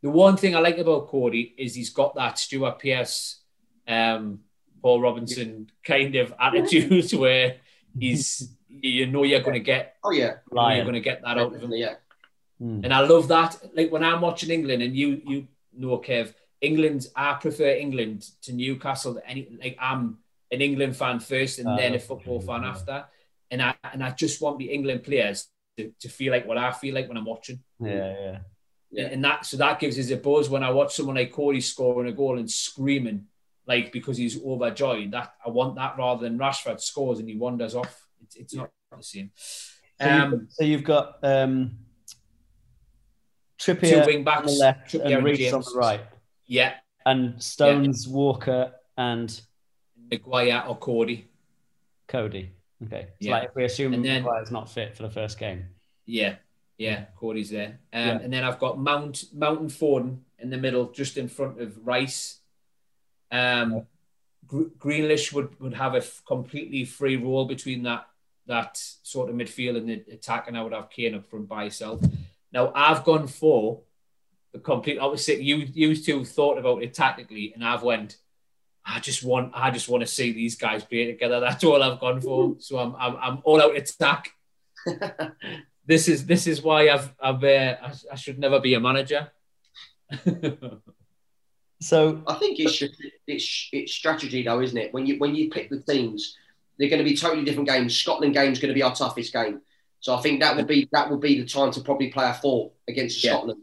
the one thing I like about Coady is he's got that Stuart Pearce, um, Paul Robinson kind of attitude where he's you know you're going to get oh yeah you're going to get that out of him yeah mm. and I love that like when I'm watching England and you you know Kev England I prefer England to Newcastle any like I'm an England fan first and uh, then a football fan yeah. after and I and I just want the England players to, to feel like what I feel like when I'm watching yeah yeah yeah. And that so that gives us a buzz when I watch someone like Coady scoring a goal and screaming like because he's overjoyed. That I want that rather than Rashford scores and he wanders off. It's, it's not the same. So, um, you've, so you've got um, Trippier two wing backs, on the left Trippier and Reece on the right. Yeah, and Stones, yeah. Walker, and Maguire or Coady. Coady. Okay. So yeah. like if we assume and then, Maguire's not fit for the first game. Yeah. Yeah, Coady's there. Um, yeah. And then I've got Mount Mountain Foden in the middle, just in front of Rice. Um, Grealish would, would have a f- completely free role between that that sort of midfield and the attack, and I would have Kane up front by himself. Now I've gone for the complete opposite. You you two thought about it tactically, and I've went. I just want I just want to see these guys play together. That's all I've gone for. So I'm I'm, I'm all out attack. this is this is why I've I've uh, I, I should never be a manager. so I think it's it's it's strategy though, isn't it? When you when you pick the teams, they're going to be totally different games. Scotland game is going to be our toughest game, so I think that would be that would be the time to probably play a four against yeah. Scotland,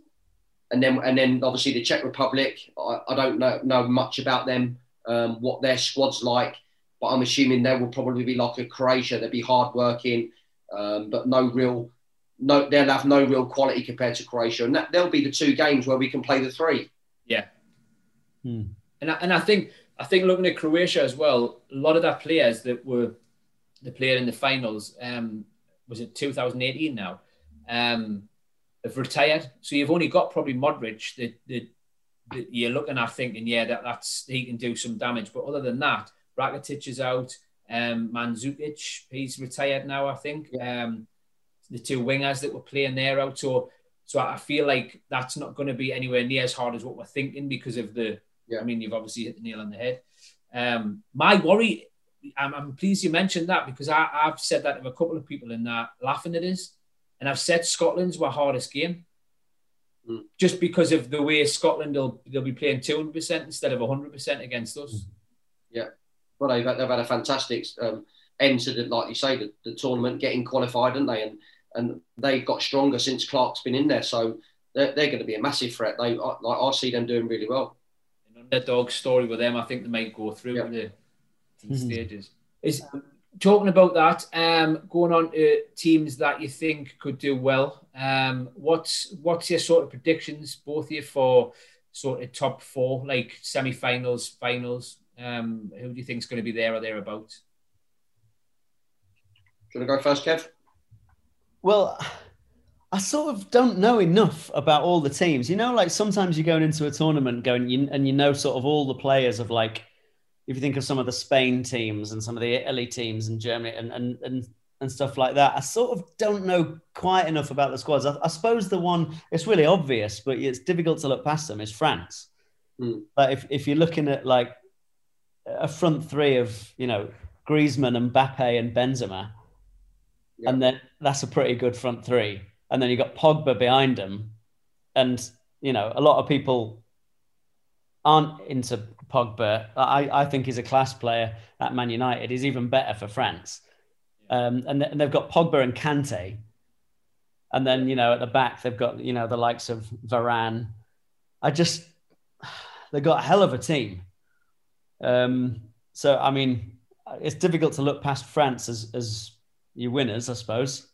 and then and then obviously the Czech Republic. I, I don't know know much about them, um, what their squad's like, but I'm assuming they will probably be like a Croatia. They'll be hard working, um, but no real no, they'll have no real quality compared to Croatia, and that, they'll be the two games where we can play the three. Yeah, hmm. and I, and I think I think looking at Croatia as well, a lot of their players that were the player in the finals um, was it 2018 now um, have retired. So you've only got probably Modric that, that, that you're looking at thinking, yeah, that, that's he can do some damage. But other than that, Rakitic is out. Um, Mandzukic, he's retired now, I think. Um, the two wingers that were playing there out. So, so I feel like that's not going to be anywhere near as hard as what we're thinking because of the. Yeah. I mean, you've obviously hit the nail on the head. Um, my worry, I'm, I'm, pleased you mentioned that because I, have said that to a couple of people and that laughing at us, and I've said Scotland's our hardest game. Mm. Just because of the way Scotland will they'll be playing 200% instead of 100% against us. Yeah, well, they've, they've had a fantastic um, end to the, like you say, the, the tournament, getting qualified, and they? And and they've got stronger since Clarke's been in there. So they're, they're going to be a massive threat. They like I see them doing really well. An underdog story with them. I think they might go through yeah. the, the mm-hmm. stages. Is talking about that. Um, going on to teams that you think could do well. Um, what's what's your sort of predictions, both of you, for sort of top four, like semi-finals, finals? Um, who do you think is going to be there or thereabouts? Do you want to go first, Kev? Well, I sort of don't know enough about all the teams. You know, like sometimes you're going into a tournament going you, and you know sort of all the players of like if you think of some of the Spain teams and some of the Italy teams and Germany and and and, and stuff like that, I sort of don't know quite enough about the squads. I, I suppose the one it's really obvious, but it's difficult to look past them is France. Mm. But if if you're looking at like a front three of you know Griezmann, and Mbappe, and Benzema, and then that's a pretty good front three. And then you got Pogba behind them, and you know a lot of people aren't into Pogba. I, I think he's a class player at Man United. He's even better for France. Um, and, and they've got Pogba and Kante. And then, you know, at the back, they've got, you know, the likes of Varane. I just, they've got a hell of a team. Um, so, I mean, it's difficult to look past France as, as your winners, I suppose.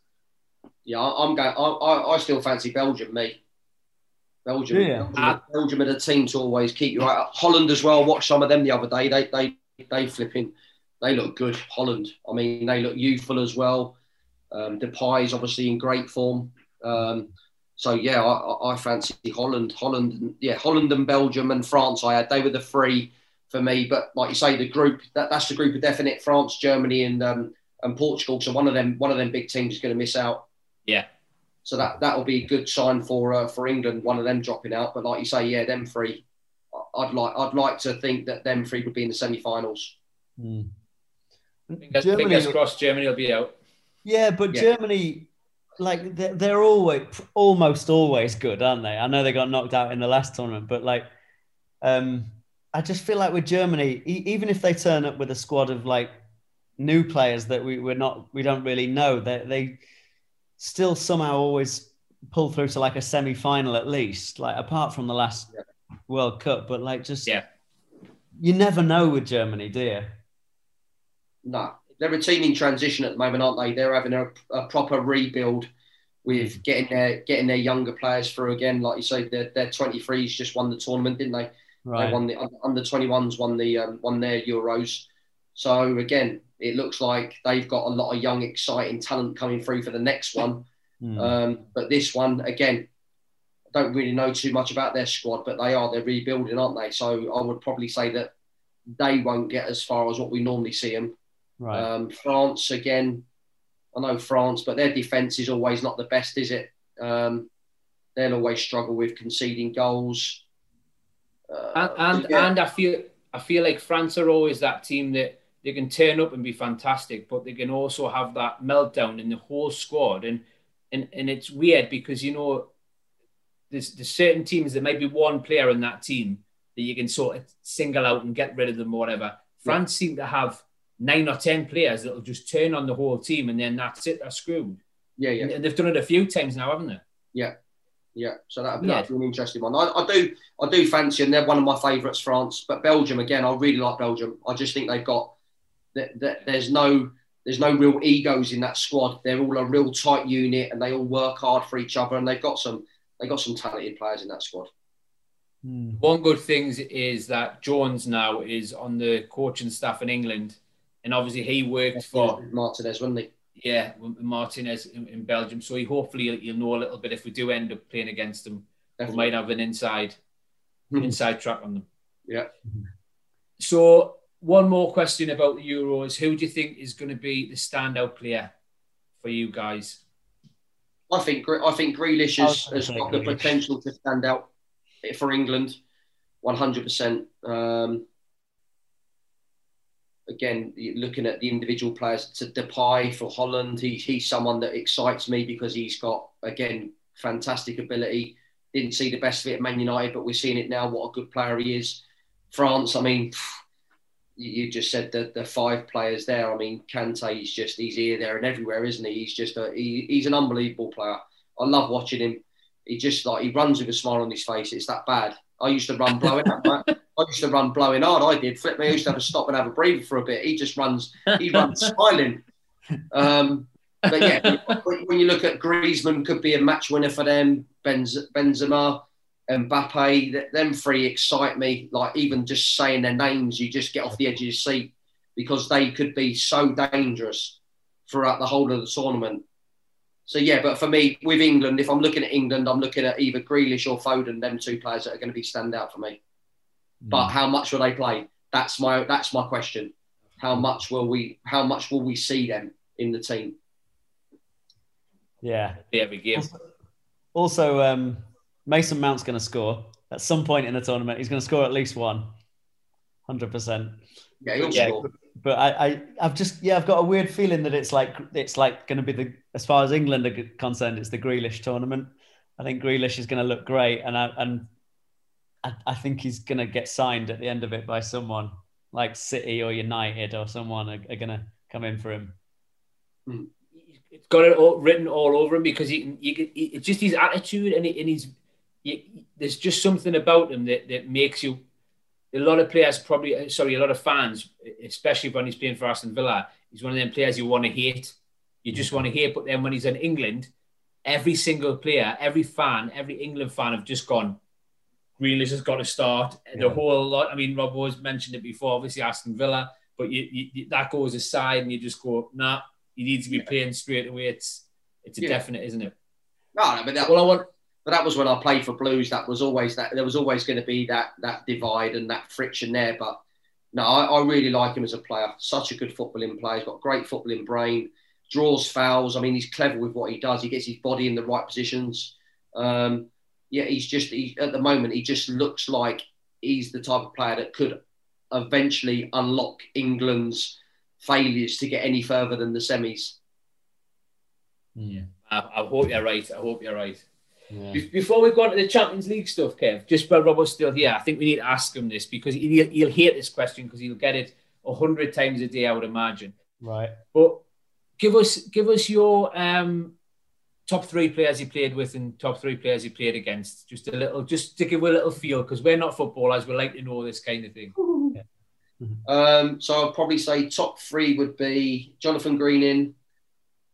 Yeah, I'm going. I, I, I still fancy Belgium, me. Belgium, yeah. Belgium, Belgium are the team to always keep you right. Holland as well. Watch some of them the other day. They they they flipping. They look good. Holland. I mean, they look youthful as well. Um, Depay is obviously in great form. Um, so yeah, I, I, fancy Holland, Holland, yeah, Holland and Belgium and France. I had they were the three for me. But like you say, the group that, that's the group of definite France, Germany, and um, and Portugal. So one of them, one of them big teams is going to miss out. Yeah. So that that will be a good sign for uh, for England. One of them dropping out, but like you say, yeah, them three. I'd like I'd like to think that them three would be in the semi-finals. Mm. Fingers, Germany, fingers crossed, Germany will be out. Yeah, but yeah. Germany, like they're, they're always almost always good, aren't they? I know they got knocked out in the last tournament, but like, um, I just feel like with Germany, even if they turn up with a squad of like new players that we, we're not we don't really know, they they still somehow always pull through to like a semi final at least, like apart from the last yeah. World Cup. But like just yeah, you never know with Germany, do you? No, they're a team in transition at the moment, aren't they? They're having a, a proper rebuild with mm. getting their getting their younger players through again. Like you say, their their 23s just won the tournament, didn't they? Right. They won the under 21s won the um, won their Euros. So again, it looks like they've got a lot of young, exciting talent coming through for the next one. Mm. Um, but this one, again, I don't really know too much about their squad, but they are they're rebuilding, aren't they? So I would probably say that they won't get as far as what we normally see them. Right. Um, France again, I know France, but their defence is always not the best, is it? Um, they'll always struggle with conceding goals. Uh, and and, yeah. and I feel I feel like France are always that team that they can turn up and be fantastic, but they can also have that meltdown in the whole squad. And and and it's weird because you know there's there's certain teams there might be one player in that team that you can sort of single out and get rid of them or whatever. France yeah. seem to have nine or ten players that'll just turn on the whole team and then that's it, they're screwed. Yeah, yeah. And they've done it a few times now, haven't they? Yeah. Yeah, so that'd be, yeah. that'd be an interesting one. I, I, do, I do fancy, and they're one of my favourites, France. But Belgium again, I really like Belgium. I just think they've got that, that there's no there's no real egos in that squad. They're all a real tight unit, and they all work hard for each other. And they've got some they got some talented players in that squad. Hmm. One good thing is that Jones now is on the coaching staff in England, and obviously he worked for Martinez, wasn't he? Yeah, Martinez in, in Belgium. So he hopefully you'll know a little bit if we do end up playing against them. Definitely. We might have an inside hmm. inside track on them. Yeah. So one more question about the Euros. Who do you think is going to be the standout player for you guys? I think I think Grealish has, has got the potential to stand out for England, one hundred percent. Um, again, looking at the individual players, to Depay for Holland, he, he's someone that excites me because he's got again fantastic ability. Didn't see the best of it at Man United, but we're seeing it now. What a good player he is. France, I mean you just said that the five players there. I mean, Kante, he's just he's here, there, and everywhere, isn't he? He's just a he, he's an unbelievable player. I love watching him. He just like he runs with a smile on his face. It's that bad. I used to run blowing up. I used to run blowing hard. I did. Flip me. I used to have to stop and have a breather for a bit. He just runs. He runs smiling. Um, but yeah, when you look at Griezmann, could be a match winner for them. Benz, Benzema, Mbappe, them three excite me. Like even just saying their names, you just get off the edge of your seat because they could be so dangerous throughout the whole of the tournament. So yeah, but for me, with England, if I'm looking at England, I'm looking at either Grealish or Foden, them two players that are going to be stand out for me. Mm. But how much will they play? That's my that's my question. How much will we how much will we see them in the team? Yeah, every game. Also, also um, Mason Mount's going to score at some point in the tournament. He's going to score at least one, hundred percent. Yeah, he'll yeah, score. But I, I, I've just yeah, I've got a weird feeling that it's like it's like going to be the as far as England are concerned, it's the Grealish tournament. I think Grealish is going to look great, and I and I, I think he's going to get signed at the end of it by someone like City or United or someone are, are going to come in for him. Mm. It's got it all written all over him because he, he, he it's just his attitude and, he, and he's he, there's just something about him that, that makes you a lot of players probably uh, sorry a lot of fans especially when he's playing for Aston Villa he's one of them players you want to hate. You just want to hate but then when he's in England every single player every fan every England fan have just gone Grealish has got to start. Yeah. the whole lot I mean Rob was mentioned it before obviously Aston Villa but you, you, that goes aside and you just go nah he needs to be playing straight away. It's it's a yeah. definite isn't it? No, no but that, well I want but that was when I played for Blues. That was always that there was always going to be that that divide and that friction there. But no, I, I really like him as a player. Such a good footballing player. He's got great footballing brain. Draws fouls. I mean, he's clever with what he does. He gets his body in the right positions. Um, yeah, he's just he, at the moment he just looks like he's the type of player that could eventually unlock England's failures to get any further than the semis. Yeah, I, I hope you're right. I hope you're right. Yeah. Before we go on to the Champions League stuff, Kev, just while Robert's still here, I think we need to ask him this because he'll, he'll hate this question because he'll get it a hundred times a day, I would imagine. Right. But give us give us your um, top three players he played with and top three players he played against. Just a little, just to give a little feel because we're not footballers. We like to know this kind of thing. Yeah. Um, so I'll probably say top three would be Jonathan Greening,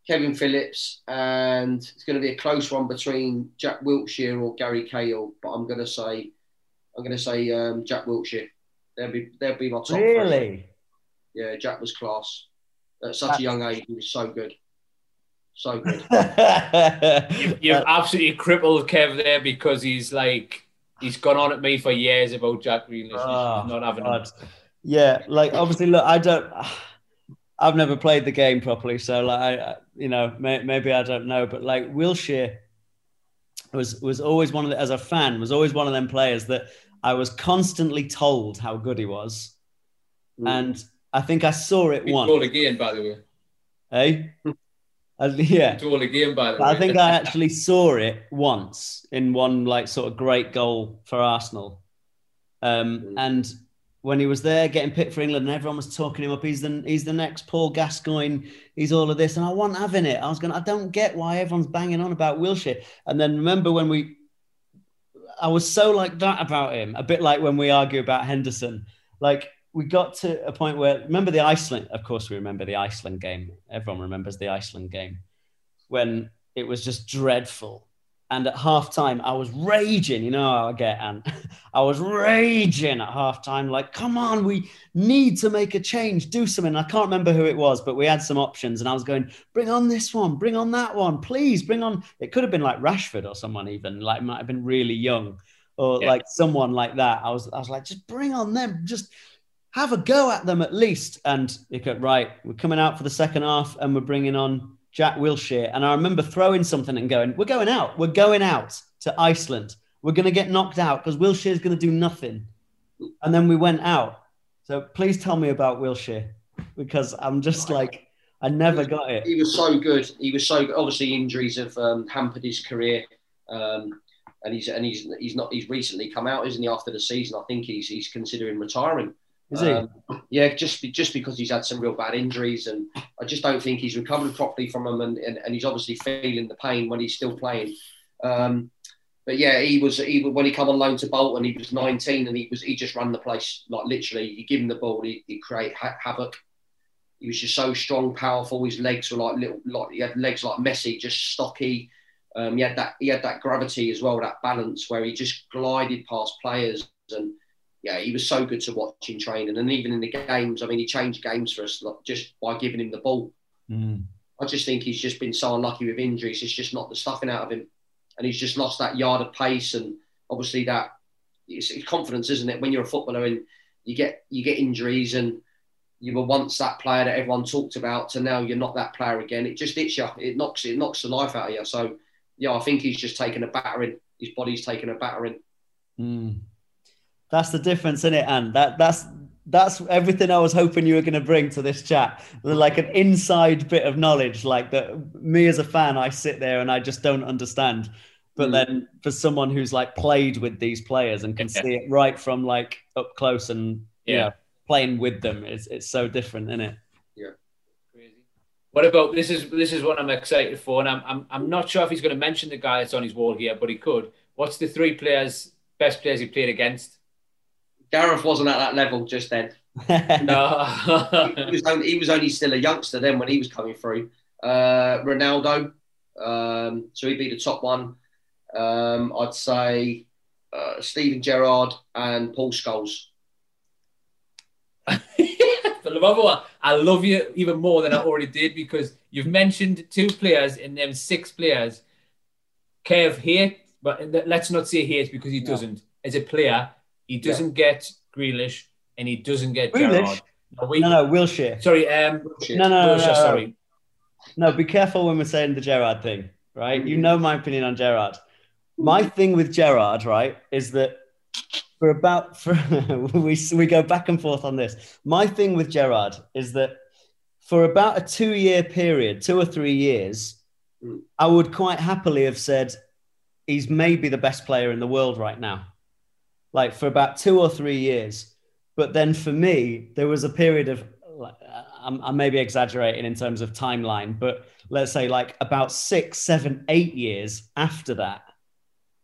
Kevin Phillips, and it's going to be a close one between Jack Wilshere or Gary Cahill. But I'm going to say, I'm going to say um, Jack Wilshere. They'll be they'll be my top. Really? Yeah, Jack was class at such a young age. He was so good, so good. you, you've absolutely crippled Kev there because he's like he's gone on at me for years about Jack Grealish. Oh, not having. Yeah, like obviously, look, I don't. I've never played the game properly, so like I, you know, may, maybe I don't know, but like Wilshere was was always one of the, as a fan was always one of them players that I was constantly told how good he was, mm. and I think I saw it once. Goal again, by the way. Hey, uh, yeah. Goal again, by the way. I think I actually saw it once in one like sort of great goal for Arsenal, um, mm. and when he was there getting picked for England and everyone was talking him up. He's the he's the next Paul Gascoigne. He's all of this, and I wasn't having it. I was going. I don't get why everyone's banging on about Wilshere. And then remember when we, I was so like that about him. A bit like when we argue about Henderson. Like we got to a point where remember the Iceland. Of course, we remember the Iceland game. Everyone remembers the Iceland game when it was just dreadful and at half time, I was raging. You know how I get, and I was raging at half time, like, come on, we need to make a change, do something. I can't remember who it was, but we had some options, and I was going, bring on this one, bring on that one, please, bring on. It could have been like Rashford or someone, even like might have been really young, or yeah. like someone like that. I was, I was like, just bring on them, just have a go at them at least. And you go, right, we're coming out for the second half, and we're bringing on Jack Wilshere. And I remember throwing something and going, We're going out. We're going out to Iceland. We're going to get knocked out because Wilshere is going to do nothing. And then we went out. So please tell me about Wilshere because I'm just like, I never got it. He was so good. He was so good. Obviously, injuries have um, hampered his career. Um, and he's and he's he's not he's recently come out, isn't he? After the season, I think he's he's considering retiring. Is he? Um, yeah, just just because he's had some real bad injuries, and I just don't think he's recovered properly from them, and, and, and he's obviously feeling the pain when he's still playing. Um, but yeah, he was he when he come on loan to Bolton, he was 19, and he was he just ran the place like literally. You give him the ball, he he create ha- havoc. He was just so strong, powerful. His legs were like little, like he had legs like Messi, just stocky. Um, he had that he had that gravity as well, that balance where he just glided past players and yeah, he was so good to watch in training, and even in the games. I mean, he changed games for us just by giving him the ball. Mm. I just think he's just been so unlucky with injuries. It's just not the stuffing out of him, and he's just lost that yard of pace, and obviously that it's, it's confidence, isn't it? When you're a footballer and you get you get injuries and you were once that player that everyone talked about to now you're not that player again. It just hits you. It knocks it knocks the life out of you. So yeah, I think he's just taken a battering. His body's taken a battering. Mm. That's the difference in it, and that that's that's everything I was hoping you were going to bring to this chat. Like an inside bit of knowledge, like that. Me as a fan, I sit there and I just don't understand. But mm. then for someone who's like played with these players and can yeah. see it right from like up close and yeah, know, playing with them, it's it's so different, isn't it? Yeah. Crazy. What about this? Is this is what I'm excited for, and I'm I'm I'm not sure if he's going to mention the guy that's on his wall here, but he could. What's the three players, best players he played against? Gareth wasn't at that level just then. no, he, was only, he was only still a youngster then when he was coming through. Uh, Ronaldo, um, so he'd be the top one. Um, I'd say uh, Steven Gerrard and Paul Scholes. I love you even more than I already did because you've mentioned two players in them six players. Kev here, but let's not say here because he doesn't. As a player, he doesn't yeah. get Grealish and he doesn't get Grealish? Gerrard. No, we, no, no, Wilshere. Sorry, um, Wilshere. no, no, Wilshere, no, no, sorry. No, be careful when we're saying the Gerrard thing, right? You know my opinion on Gerrard. My thing with Gerrard, right, is that for about for we we go back and forth on this. My thing with Gerrard is that for about a two year period, two or three years, mm. I would quite happily have said he's maybe the best player in the world right now like for about two or three years. But then for me, there was a period of, I'm, I'm maybe exaggerating in terms of timeline, but let's say like about six, seven, eight years after that,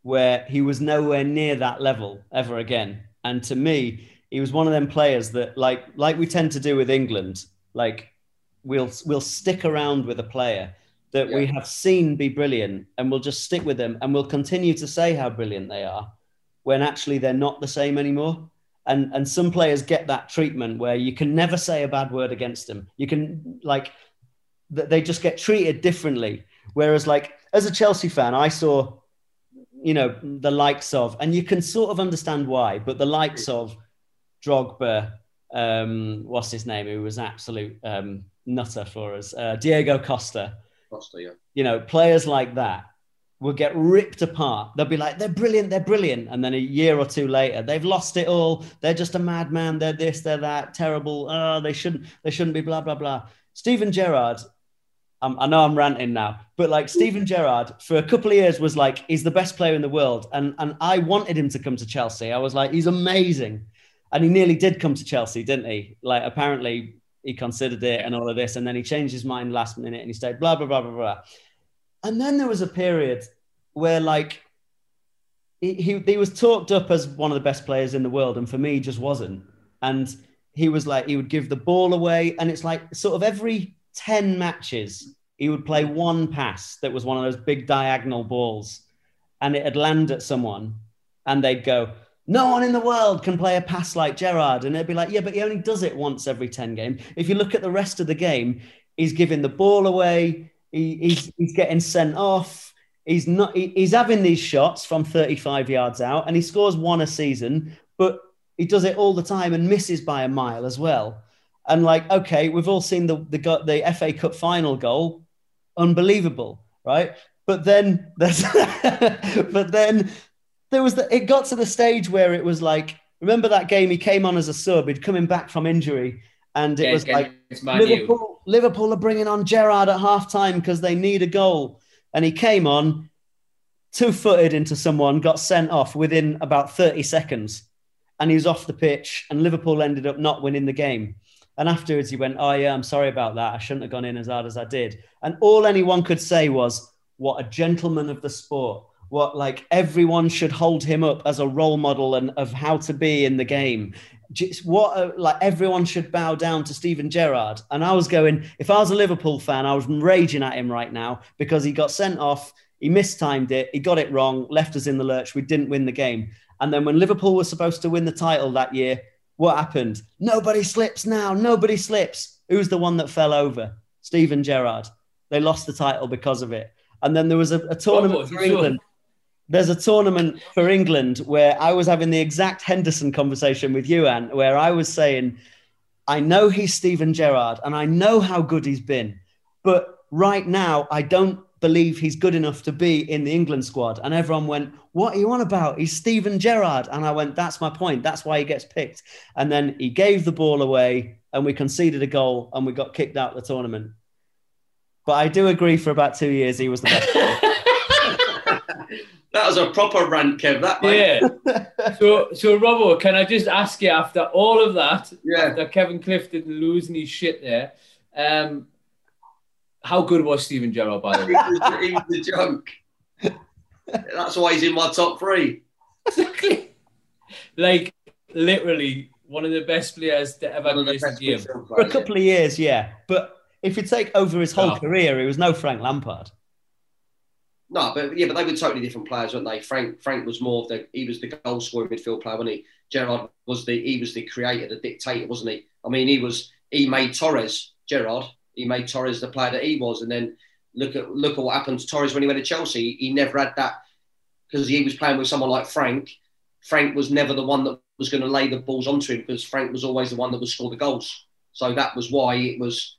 where he was nowhere near that level ever again. And to me, he was one of them players that like like we tend to do with England, like we'll we'll stick around with a player that yeah. we have seen be brilliant and we'll just stick with them and we'll continue to say how brilliant they are when actually they're not the same anymore. And and some players get that treatment where you can never say a bad word against them. You can like they just get treated differently. Whereas like as a Chelsea fan, I saw you know the likes of, and you can sort of understand why, but the likes of Drogba, um, what's his name, who was absolute um, nutter for us, uh, Diego Costa. Costa, yeah. You know, players like that will get ripped apart. They'll be like, they're brilliant, they're brilliant. And then a year or two later, they've lost it all. They're just a madman. They're this, they're that, terrible. Oh, they shouldn't, they shouldn't be blah, blah, blah. Steven Gerrard, um, I know I'm ranting now, but like Steven Gerrard for a couple of years was like, he's the best player in the world. And, and I wanted him to come to Chelsea. I was like, he's amazing. And he nearly did come to Chelsea, didn't he? Like apparently he considered it and all of this. And then he changed his mind last minute and he stayed blah, blah, blah, blah, blah. And then there was a period where like he, he, he was talked up as one of the best players in the world, and for me, just wasn't. And he was like, he would give the ball away, and it's like sort of every 10 matches, he would play one pass that was one of those big diagonal balls, and it'd land at someone, and they'd go, no one in the world can play a pass like Gerrard. And it'd be like, yeah, but he only does it once every 10 games. If you look at the rest of the game, he's giving the ball away, he, he's, he's getting sent off. He's not. He, he's having these shots from 35 yards out, and he scores one a season, but he does it all the time and misses by a mile as well. And like, okay, we've all seen the the the FA Cup final goal, unbelievable, right? But then there's, but then there was the. It got to the stage where it was like, remember that game? He came on as a sub. He'd coming back from injury, and it yeah, was like Liverpool, Liverpool are bringing on Gerrard at half time because they need a goal. And he came on two footed into someone, got sent off within about 30 seconds. And he was off the pitch, and Liverpool ended up not winning the game. And afterwards, he went, Oh, yeah, I'm sorry about that. I shouldn't have gone in as hard as I did. And all anyone could say was, What a gentleman of the sport. What, like, everyone should hold him up as a role model and of how to be in the game what a, like everyone should bow down to Steven Gerrard. And I was going, if I was a Liverpool fan, I was raging at him right now because he got sent off, he mistimed it, he got it wrong, left us in the lurch, we didn't win the game. And then when Liverpool was supposed to win the title that year, what happened? Nobody slips now, nobody slips. Who's the one that fell over? Steven Gerrard. They lost the title because of it. And then there was a, a tournament for England. There's a tournament for England where I was having the exact Henderson conversation with you, Ant, where I was saying, I know he's Steven Gerrard and I know how good he's been, but right now I don't believe he's good enough to be in the England squad. And everyone went, What are you on about? He's Steven Gerrard. And I went, That's my point. That's why he gets picked. And then he gave the ball away and we conceded a goal and we got kicked out of the tournament. But I do agree for about two years he was the best. that was a proper rant, Kev. That mate. yeah. so, so Robbo, can I just ask you after all of that, yeah. after Kevin Clifton losing his shit there, um, how good was Steven Gerrard, by the way? he, was, a joke. That's why he's in my top three. Exactly. Like, literally, one of the best players to ever grace the game. For a couple of years, yeah. But if you take over his whole oh. career, he was no Frank Lampard. No, but yeah, but they were totally different players, weren't they? Frank Frank was more of the he was the goal scoring midfield player, wasn't he? Gerrard was the he was the creator, the dictator, wasn't he? I mean, he was he made Torres Gerrard. he made Torres the player that he was. And then look at look at what happened to Torres when he went to Chelsea. He never had that because he was playing with someone like Frank. Frank was never the one that was going to lay the balls onto him because Frank was always the one that would score the goals. So that was why it was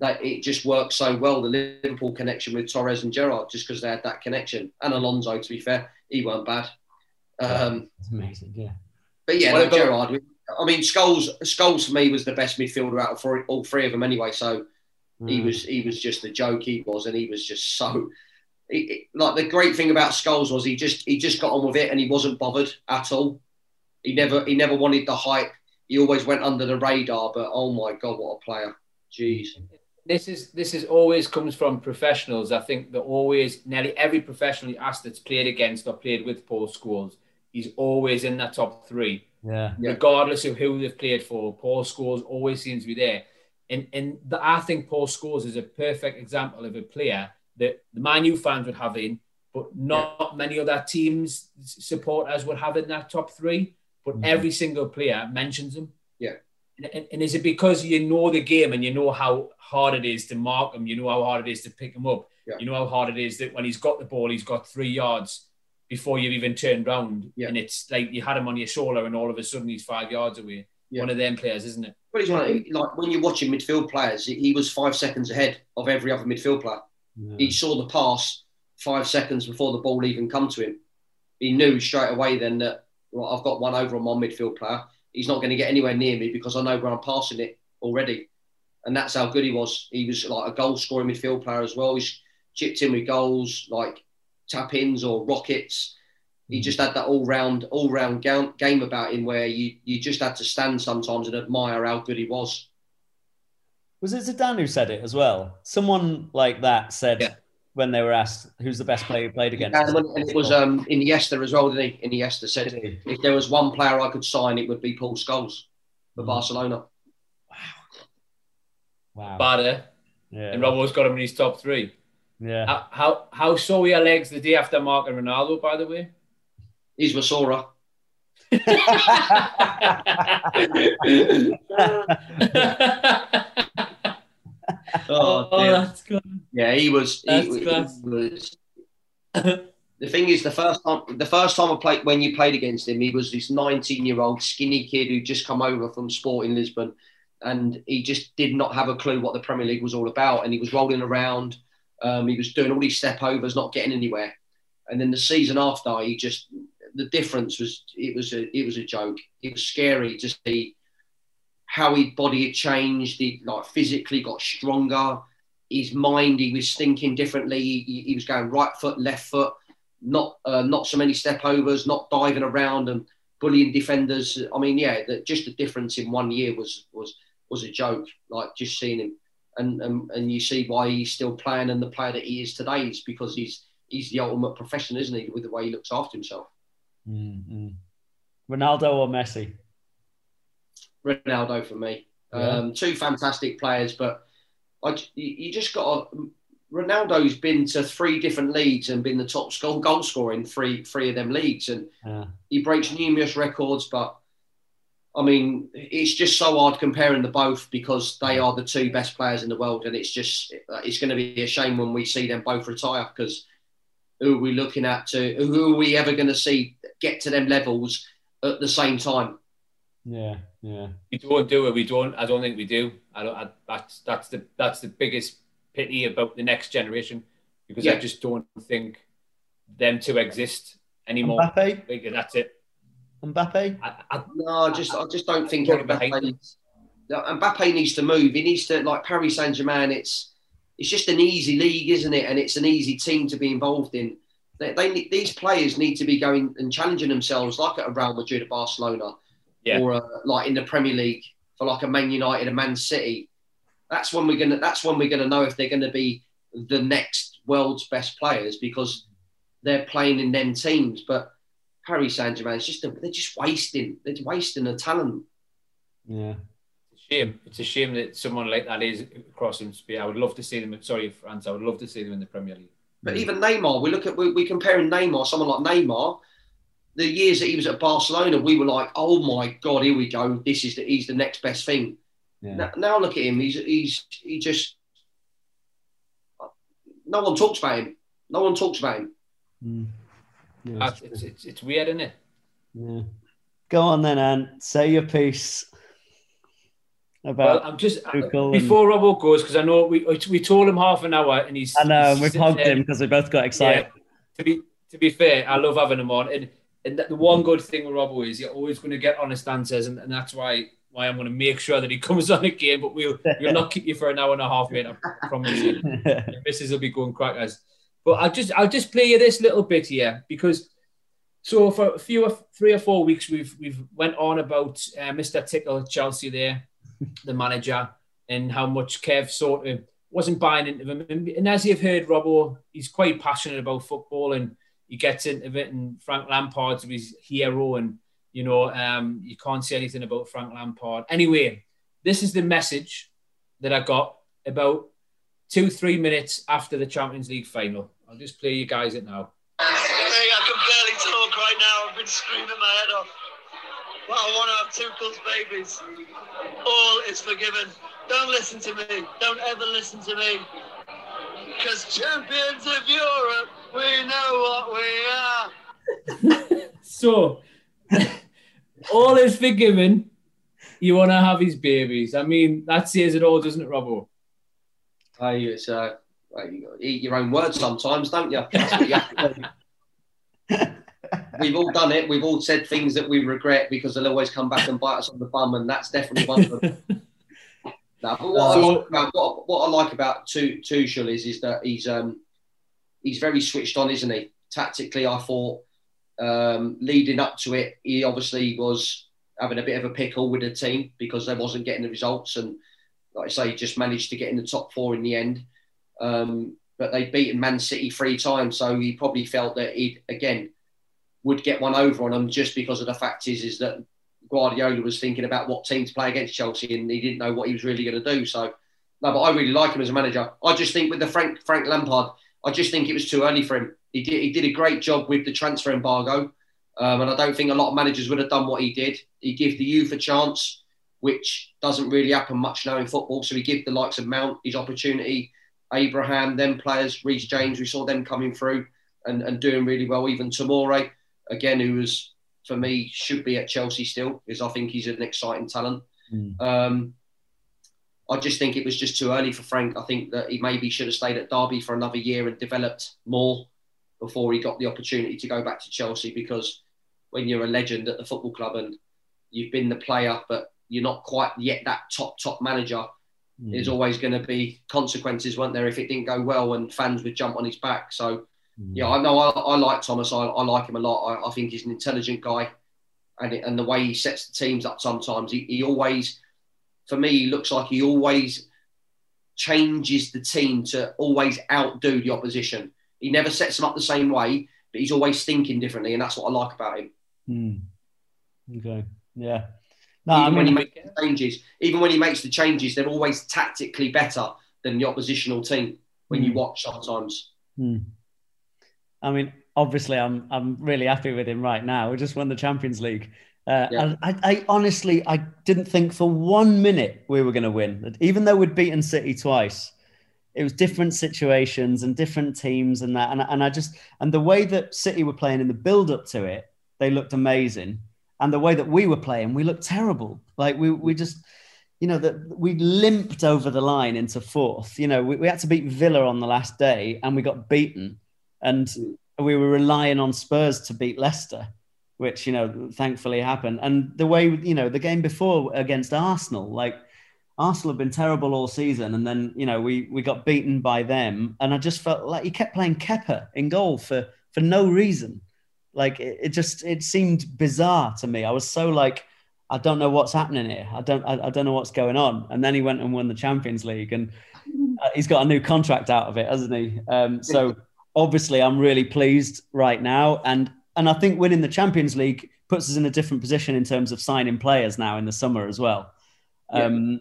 that it just worked so well. The Liverpool connection with Torres and Gerrard, just because they had that connection, and Alonso. To be fair, he weren't bad. Um, That's amazing, yeah. But yeah, no, Gerrard. I mean, Scholes. Scholes for me was the best midfielder out of all three of them, anyway. So Mm. He was he was just a joke. He was, and he was just so. He, like the great thing about Scholes was he just he just got on with it and he wasn't bothered at all. He never he never wanted the hype. He always went under the radar. But oh my god, what a player! Jeez. This is this is always comes from professionals. I think that always nearly every professional you ask that's played against or played with Paul Scholes, he's always in that top three. Yeah. Regardless of who they've played for, Paul Scholes always seems to be there. And, and the, I think Paul Scholes is a perfect example of a player that the Man U fans would have in, but not yeah. many other teams supporters would have in that top three. But mm-hmm. every single player mentions him. Yeah. And, and, and, is it because you know the game and you know how hard it is to mark him? You know how hard it is to pick him up. Yeah. You know how hard it is that when he's got the ball, he's got three yards before you've even turned round. Yeah. And it's like you had him on your shoulder and all of a sudden he's five yards away. Yeah. One of them players, isn't it? Well, he's one like when you're watching midfield players, he was five seconds ahead of every other midfield player. Yeah. He saw the pass five seconds before the ball even come to him. He knew straight away then that well, I've got one over on my midfield player. He's not going to get anywhere near me because I know where I'm passing it already. And that's how good he was. He was like a goal scoring midfield player as well. He's chipped in with goals like tap ins or rockets he hmm. just had that all round all round game about him where you you just had to stand sometimes and admire how good he was. Was it Zidane who said it as well? Someone like that said yeah. When they were asked who's the best player you played against. Yeah, and it was um, Iniesta as well, didn't he? Iniesta said if there was one player I could sign, it would be Paul Scholes for mm. Barcelona. Wow. Wow. Bad, Yeah. And Robbo's got him in his top three. Yeah. How how, how saw your legs the day after Mark and Ronaldo, by the way? He's Masora. oh, oh that's good. Yeah, he was. He, he was. the thing is, the first time, the first time I played when you played against him, he was this 19-year-old skinny kid who just come over from Sporting Lisbon, and he just did not have a clue what the Premier League was all about, and he was rolling around. Um, he was doing all these step overs, not getting anywhere. And then the season after, he just the difference was it was a it was a joke. It was scary to see how his body had changed. He like physically got stronger. His mind, he was thinking differently. He, he was going right foot, left foot, not uh, not so many step overs, not diving around and bullying defenders. I mean, yeah, the, just the difference in one year was was was a joke. Like just seeing him, and and, and you see why he's still playing and the player that he is today is because he's he's the ultimate professional, isn't he? With the way he looks after himself. Mm-hmm. Ronaldo or Messi? Ronaldo for me. Yeah. Um, two fantastic players, but I, you just got to, Ronaldo's been to three different leagues and been the top goal goal scorer in three three of them leagues, and yeah. he breaks numerous records. But I mean, it's just so hard comparing the both because they are the two best players in the world, and it's just it's going to be a shame when we see them both retire because who are we looking at to who are we ever going to see get to them levels at the same time? Yeah, yeah. We don't do it. We don't. I don't think we do. I don't. I, that's that's the that's the biggest pity about the next generation because yeah. I just don't think them to exist anymore. Mbappe? That's it. Mbappe? I, I, no, I just I just don't think Mbappe. Needs, Mbappe needs to move. He needs to like Paris Saint Germain. It's it's just an easy league, isn't it? And it's an easy team to be involved in. They, they these players need to be going and challenging themselves, like at a Real Madrid, or Barcelona, yeah. or uh, like in the Premier League for like a Man United, a Man City. That's when we're gonna. That's when we're gonna know if they're gonna be the next world's best players because they're playing in them teams. But Paris Saint Germain, it's just a, they're just wasting. They're wasting the talent. Yeah shame. It's a shame that someone like that is crossing speed. I would love to see them. Sorry, France. I would love to see them in the Premier League. But even Neymar, we look at we, we comparing Neymar, someone like Neymar. The years that he was at Barcelona, we were like, "Oh my God, here we go! This is the he's the next best thing." Yeah. Now, now, look at him. He's he's he just no one talks about him. No one talks about him. Mm. Yeah, it's, it's, it's weird, isn't it? Yeah. Go on then, Ant. Say your piece about well, I'm just Tuchel before and... Robbo goes because I know we we told him half an hour and he's I know he's we've hugged him because we both got excited. Yeah, to be to be fair, I love having him on, and and the one good thing with Robbo is you're always going to get honest answers, and, and that's why why I'm going to make sure that he comes on again. But we'll we'll not keep you for an hour and a half, mate. I promise you. missus will be going crackers. But I'll just I'll just play you this little bit here because so for a few three or four weeks we've we've went on about uh, Mr. Tickle at Chelsea there the manager, and how much Kev sort of wasn't buying into him. And, as you've heard, Robbo, he's quite passionate about football and he gets into it. And Frank Lampard's his hero, and you know, um, you can't say anything about Frank Lampard. Anyway, this is the message that I got about two, three minutes after the Champions League final. I'll just play you guys it now. Hey, I can barely talk right now. I've been screaming my head off. I want to have two Tuchel's babies. All is forgiven. Don't listen to me. Don't ever listen to me. Because champions of Europe, we know what we are. so, all is forgiven. You want to have his babies. I mean, that says it all, doesn't it, Robbo? Hey, it's uh, well, you eat your own words sometimes, don't you? we've all done it. We've all said things that we regret because they'll always come back and bite us on the bum, and that's definitely one of them. now, but what, I like about, what, what I like about Tuchel is is that he's um, he's very switched on, isn't he? Tactically, I thought um, leading up to it, he obviously was having a bit of a pickle with the team because they wasn't getting the results, and like I say, he just managed to get in the top four in the end. Um, but they'd beaten Man City three times, so he probably felt that he'd again would get one over on them just because of the fact is is that Guardiola was thinking about what team to play against Chelsea and he didn't know what he was really going to do. So no, but I really like him as a manager. I just think with the Frank Frank Lampard, I just think it was too early for him. He did he did a great job with the transfer embargo, um, and I don't think a lot of managers would have done what he did. He gave the youth a chance, which doesn't really happen much now in football. So he gave the likes of Mount his opportunity, Abraham, them players, Reece James, we saw them coming through and, and doing really well. Even Tomori again, who was for me should be at Chelsea still because I think he's an exciting talent. Mm. Um, I just think it was just too early for Frank. I think that he maybe should have stayed at Derby for another year and developed more before he got the opportunity to go back to Chelsea. Because when you're a legend at the football club and you've been the player, but you're not quite yet that top top manager, mm. there's always going to be consequences, weren't there, if it didn't go well and fans would jump on his back. So yeah, I know. I, I like Thomas. I, I, like him a lot. I, I, think he's an intelligent guy, and and the way he sets the teams up sometimes, he, he always, for me, he looks like he always changes the team to always outdo the opposition. He never sets them up the same way, but he's always thinking differently, and that's what I like about him. Mm. Okay. Yeah. No, even I mean, when he makes the changes, even when he makes the changes, they're always tactically better than the oppositional team when mm. you hmm. watch sometimes. Mm. I mean, obviously, I'm I'm really happy with him right now. We just won the Champions League. Uh, yeah. I, I, honestly, I didn't think for one minute we were going to win. Even though we'd beaten City twice, it was different situations and different teams and that. And, and I just, and the way that City were playing in the build up to it, they looked amazing. And the way that we were playing, we looked terrible. Like we, we just, you know, that we limped over the line into fourth. You know, we, we had to beat Villa on the last day and we got beaten. And we were relying on Spurs to beat Leicester, which, you know, thankfully happened. And the way, you know, the game before against Arsenal, like, Arsenal have been terrible all season, and then you know we we got beaten by them, and I just felt like he kept playing Kepa in goal for for no reason. Like it, it just it seemed bizarre to me. I was so like, I don't know what's happening here. I don't I, I don't know what's going on. And then he went and won the Champions League, and uh, he's got a new contract out of it, hasn't he? Um, so obviously, I'm really pleased right now, and and I think winning the Champions League puts us in a different position in terms of signing players now in the summer as well. Um,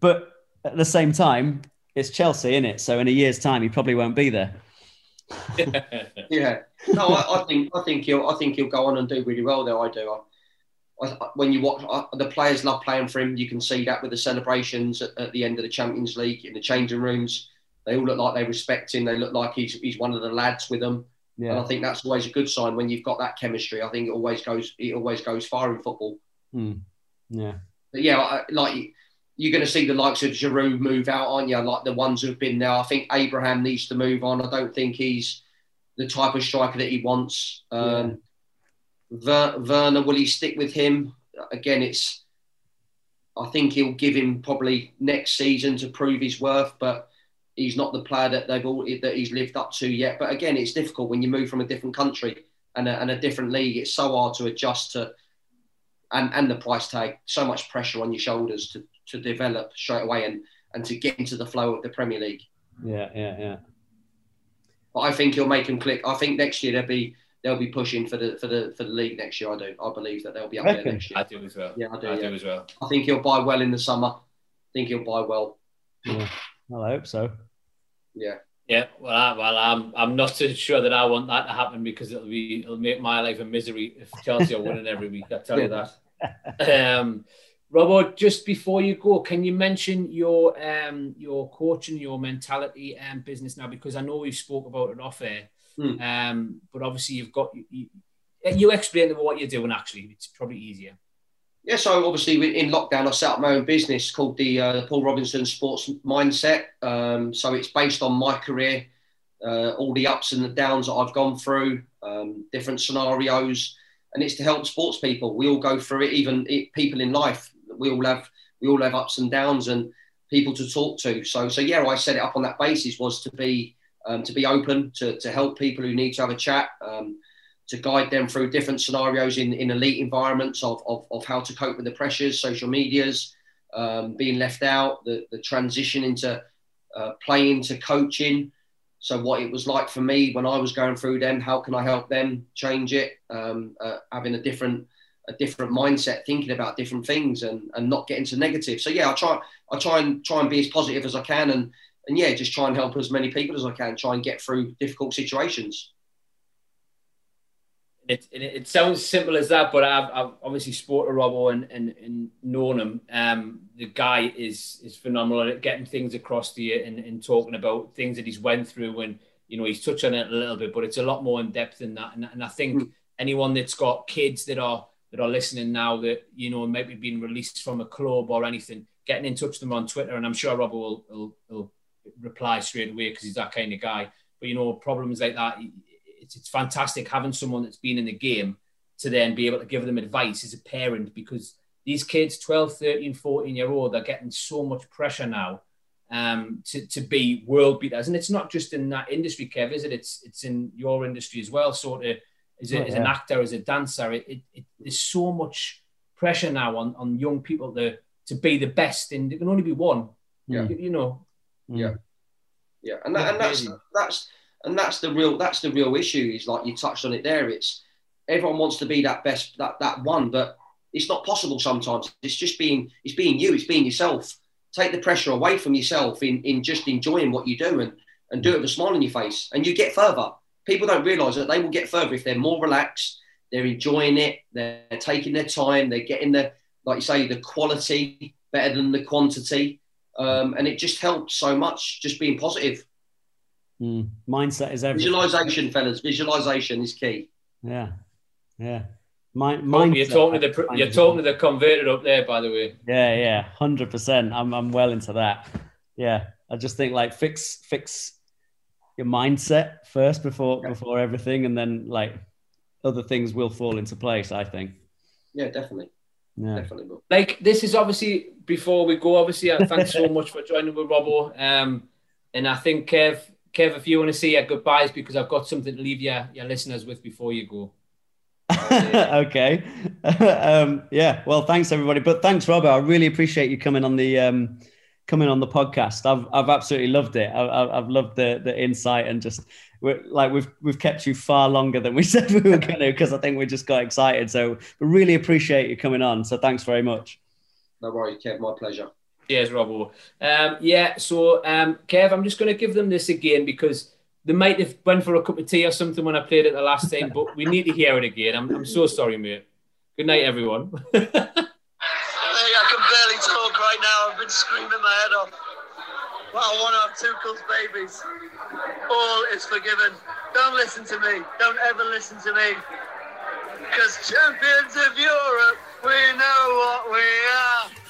but at the same time, it's Chelsea, in it? So in a year's time, he probably won't be there. yeah. No, I, I, think I think he'll I think he'll go on and do really well there. I do. I, I, when you watch the players love playing for him, you can see that with the celebrations at, at, the end of the Champions League in the changing rooms. They all look like they respect him. They look like he's he's one of the lads with them. Yeah. And I think that's always a good sign when you've got that chemistry. I think it always goes it always goes far in football. Mm. Yeah. But yeah, like you're going to see the likes of Giroud move out, aren't you? Like the ones who've been there. I think Abraham needs to move on. I don't think he's the type of striker that he wants. Um, yeah. Werner, will he stick with him? Again, it's. I think he'll give him probably next season to prove his worth, but he's not the player that they've all that he's lived up to yet. But again, it's difficult when you move from a different country and a, and a different league. It's so hard to adjust to, and and the price tag. So much pressure on your shoulders to to develop straight away and and to get into the flow of the Premier League. Yeah, yeah, yeah. But I think he'll make them click. I think next year they'll be they'll be pushing for the for the for the league next year. I do. I believe that they'll be up there next year. I do as well. Yeah, I do. I yeah. do as well. I think he'll buy well in the summer. I think he'll buy well. Yeah, well, I hope so. Yeah. Yeah, well, I, well, I'm I'm not so sure that I want that to happen because it'll be it'll make my life a misery if Chelsea are winning every week. I tell you that. Um, Robert, just before you go, can you mention your um, your coaching, your mentality and um, business now? Because I know we've spoke about it off air, mm. um, but obviously you've got you, you explain what you're doing. Actually, it's probably easier. Yeah, so obviously in lockdown, I set up my own business called the uh, Paul Robinson Sports Mindset. Um, so it's based on my career, uh, all the ups and the downs that I've gone through, um, different scenarios, and it's to help sports people. We all go through it, even it, people in life we all have we all have ups and downs and people to talk to. So so yeah, I set it up on that basis was to be um, to be open to, to help people who need to have a chat. Um, to guide them through different scenarios in, in elite environments of, of, of how to cope with the pressures, social medias, um, being left out, the, the transition into uh, playing to coaching. So, what it was like for me when I was going through them, how can I help them change it? Um, uh, having a different a different mindset, thinking about different things, and and not getting to negative. So yeah, I try I try and try and be as positive as I can, and and yeah, just try and help as many people as I can. Try and get through difficult situations. It, it, it sounds simple as that, but I've, I've obviously spoke to Robbo and, and, and known him. Um, the guy is is phenomenal at getting things across to you and, and talking about things that he's went through. And you know he's touched on it a little bit, but it's a lot more in depth than that. And, and I think mm. anyone that's got kids that are that are listening now that you know maybe being released from a club or anything, getting in touch with them on Twitter, and I'm sure Robert will, will, will reply straight away because he's that kind of guy. But you know, problems like that, it's, it's fantastic having someone that's been in the game to then be able to give them advice as a parent because these kids 12 13 14 year old are getting so much pressure now um, to, to be world beaters. And it's not just in that industry kev is it? It's it's in your industry as well sort of as, a, oh, as an actor, as a dancer. It, it, it, there's so much pressure now on, on young people to to be the best, and there can only be one. Yeah, you, you know. Yeah, yeah, and that, and that's that's and that's the real that's the real issue. Is like you touched on it there. It's everyone wants to be that best that that one, but it's not possible sometimes. It's just being it's being you. It's being yourself. Take the pressure away from yourself in in just enjoying what you do and and do it with a smile on your face, and you get further people don't realise that they will get further if they're more relaxed, they're enjoying it, they're taking their time, they're getting the, like you say, the quality better than the quantity. um, and it just helps so much. Just being positive. Mm. Mindset is everything. Visualization, fellas. Visualization is key. Yeah, yeah. Mind, mindset, you're talking to the you're talking to the converted up there, by the way. Yeah, yeah, hundred percent. I'm I'm well into that. Yeah, I just think like fix fix your mindset first before yeah. before everything, and then like other things will fall into place. I think. Yeah, definitely. Yeah. Definitely. Like this is obviously before we go. Obviously, uh, thanks so much for joining with Robbo. Um, and I think Kev, Kev, if you want to say your goodbyes, because I've got something to leave your your listeners with before you go. okay. um, yeah. Well, thanks everybody. But thanks, Robert. I really appreciate you coming on the um, coming on the podcast. I've I've absolutely loved it. I, have loved the the insight and just we're, like we've we've kept you far longer than we said we were going to because I think we just got excited. So we really appreciate you coming on. So thanks very much. No worries, Kev. My pleasure. Cheers, Robbo. Um, yeah. So um, Kev, I'm just going to give them this again because they might have went for a cup of tea or something when I played it the last time, but we need to hear it again. I'm, I'm so sorry, mate. Good night, everyone. I can barely talk right now. I've been screaming my head off. Want to have Tuchel's babies. All is forgiven. Don't listen to me. Don't ever listen to me. Because champions of Europe, we know what we are.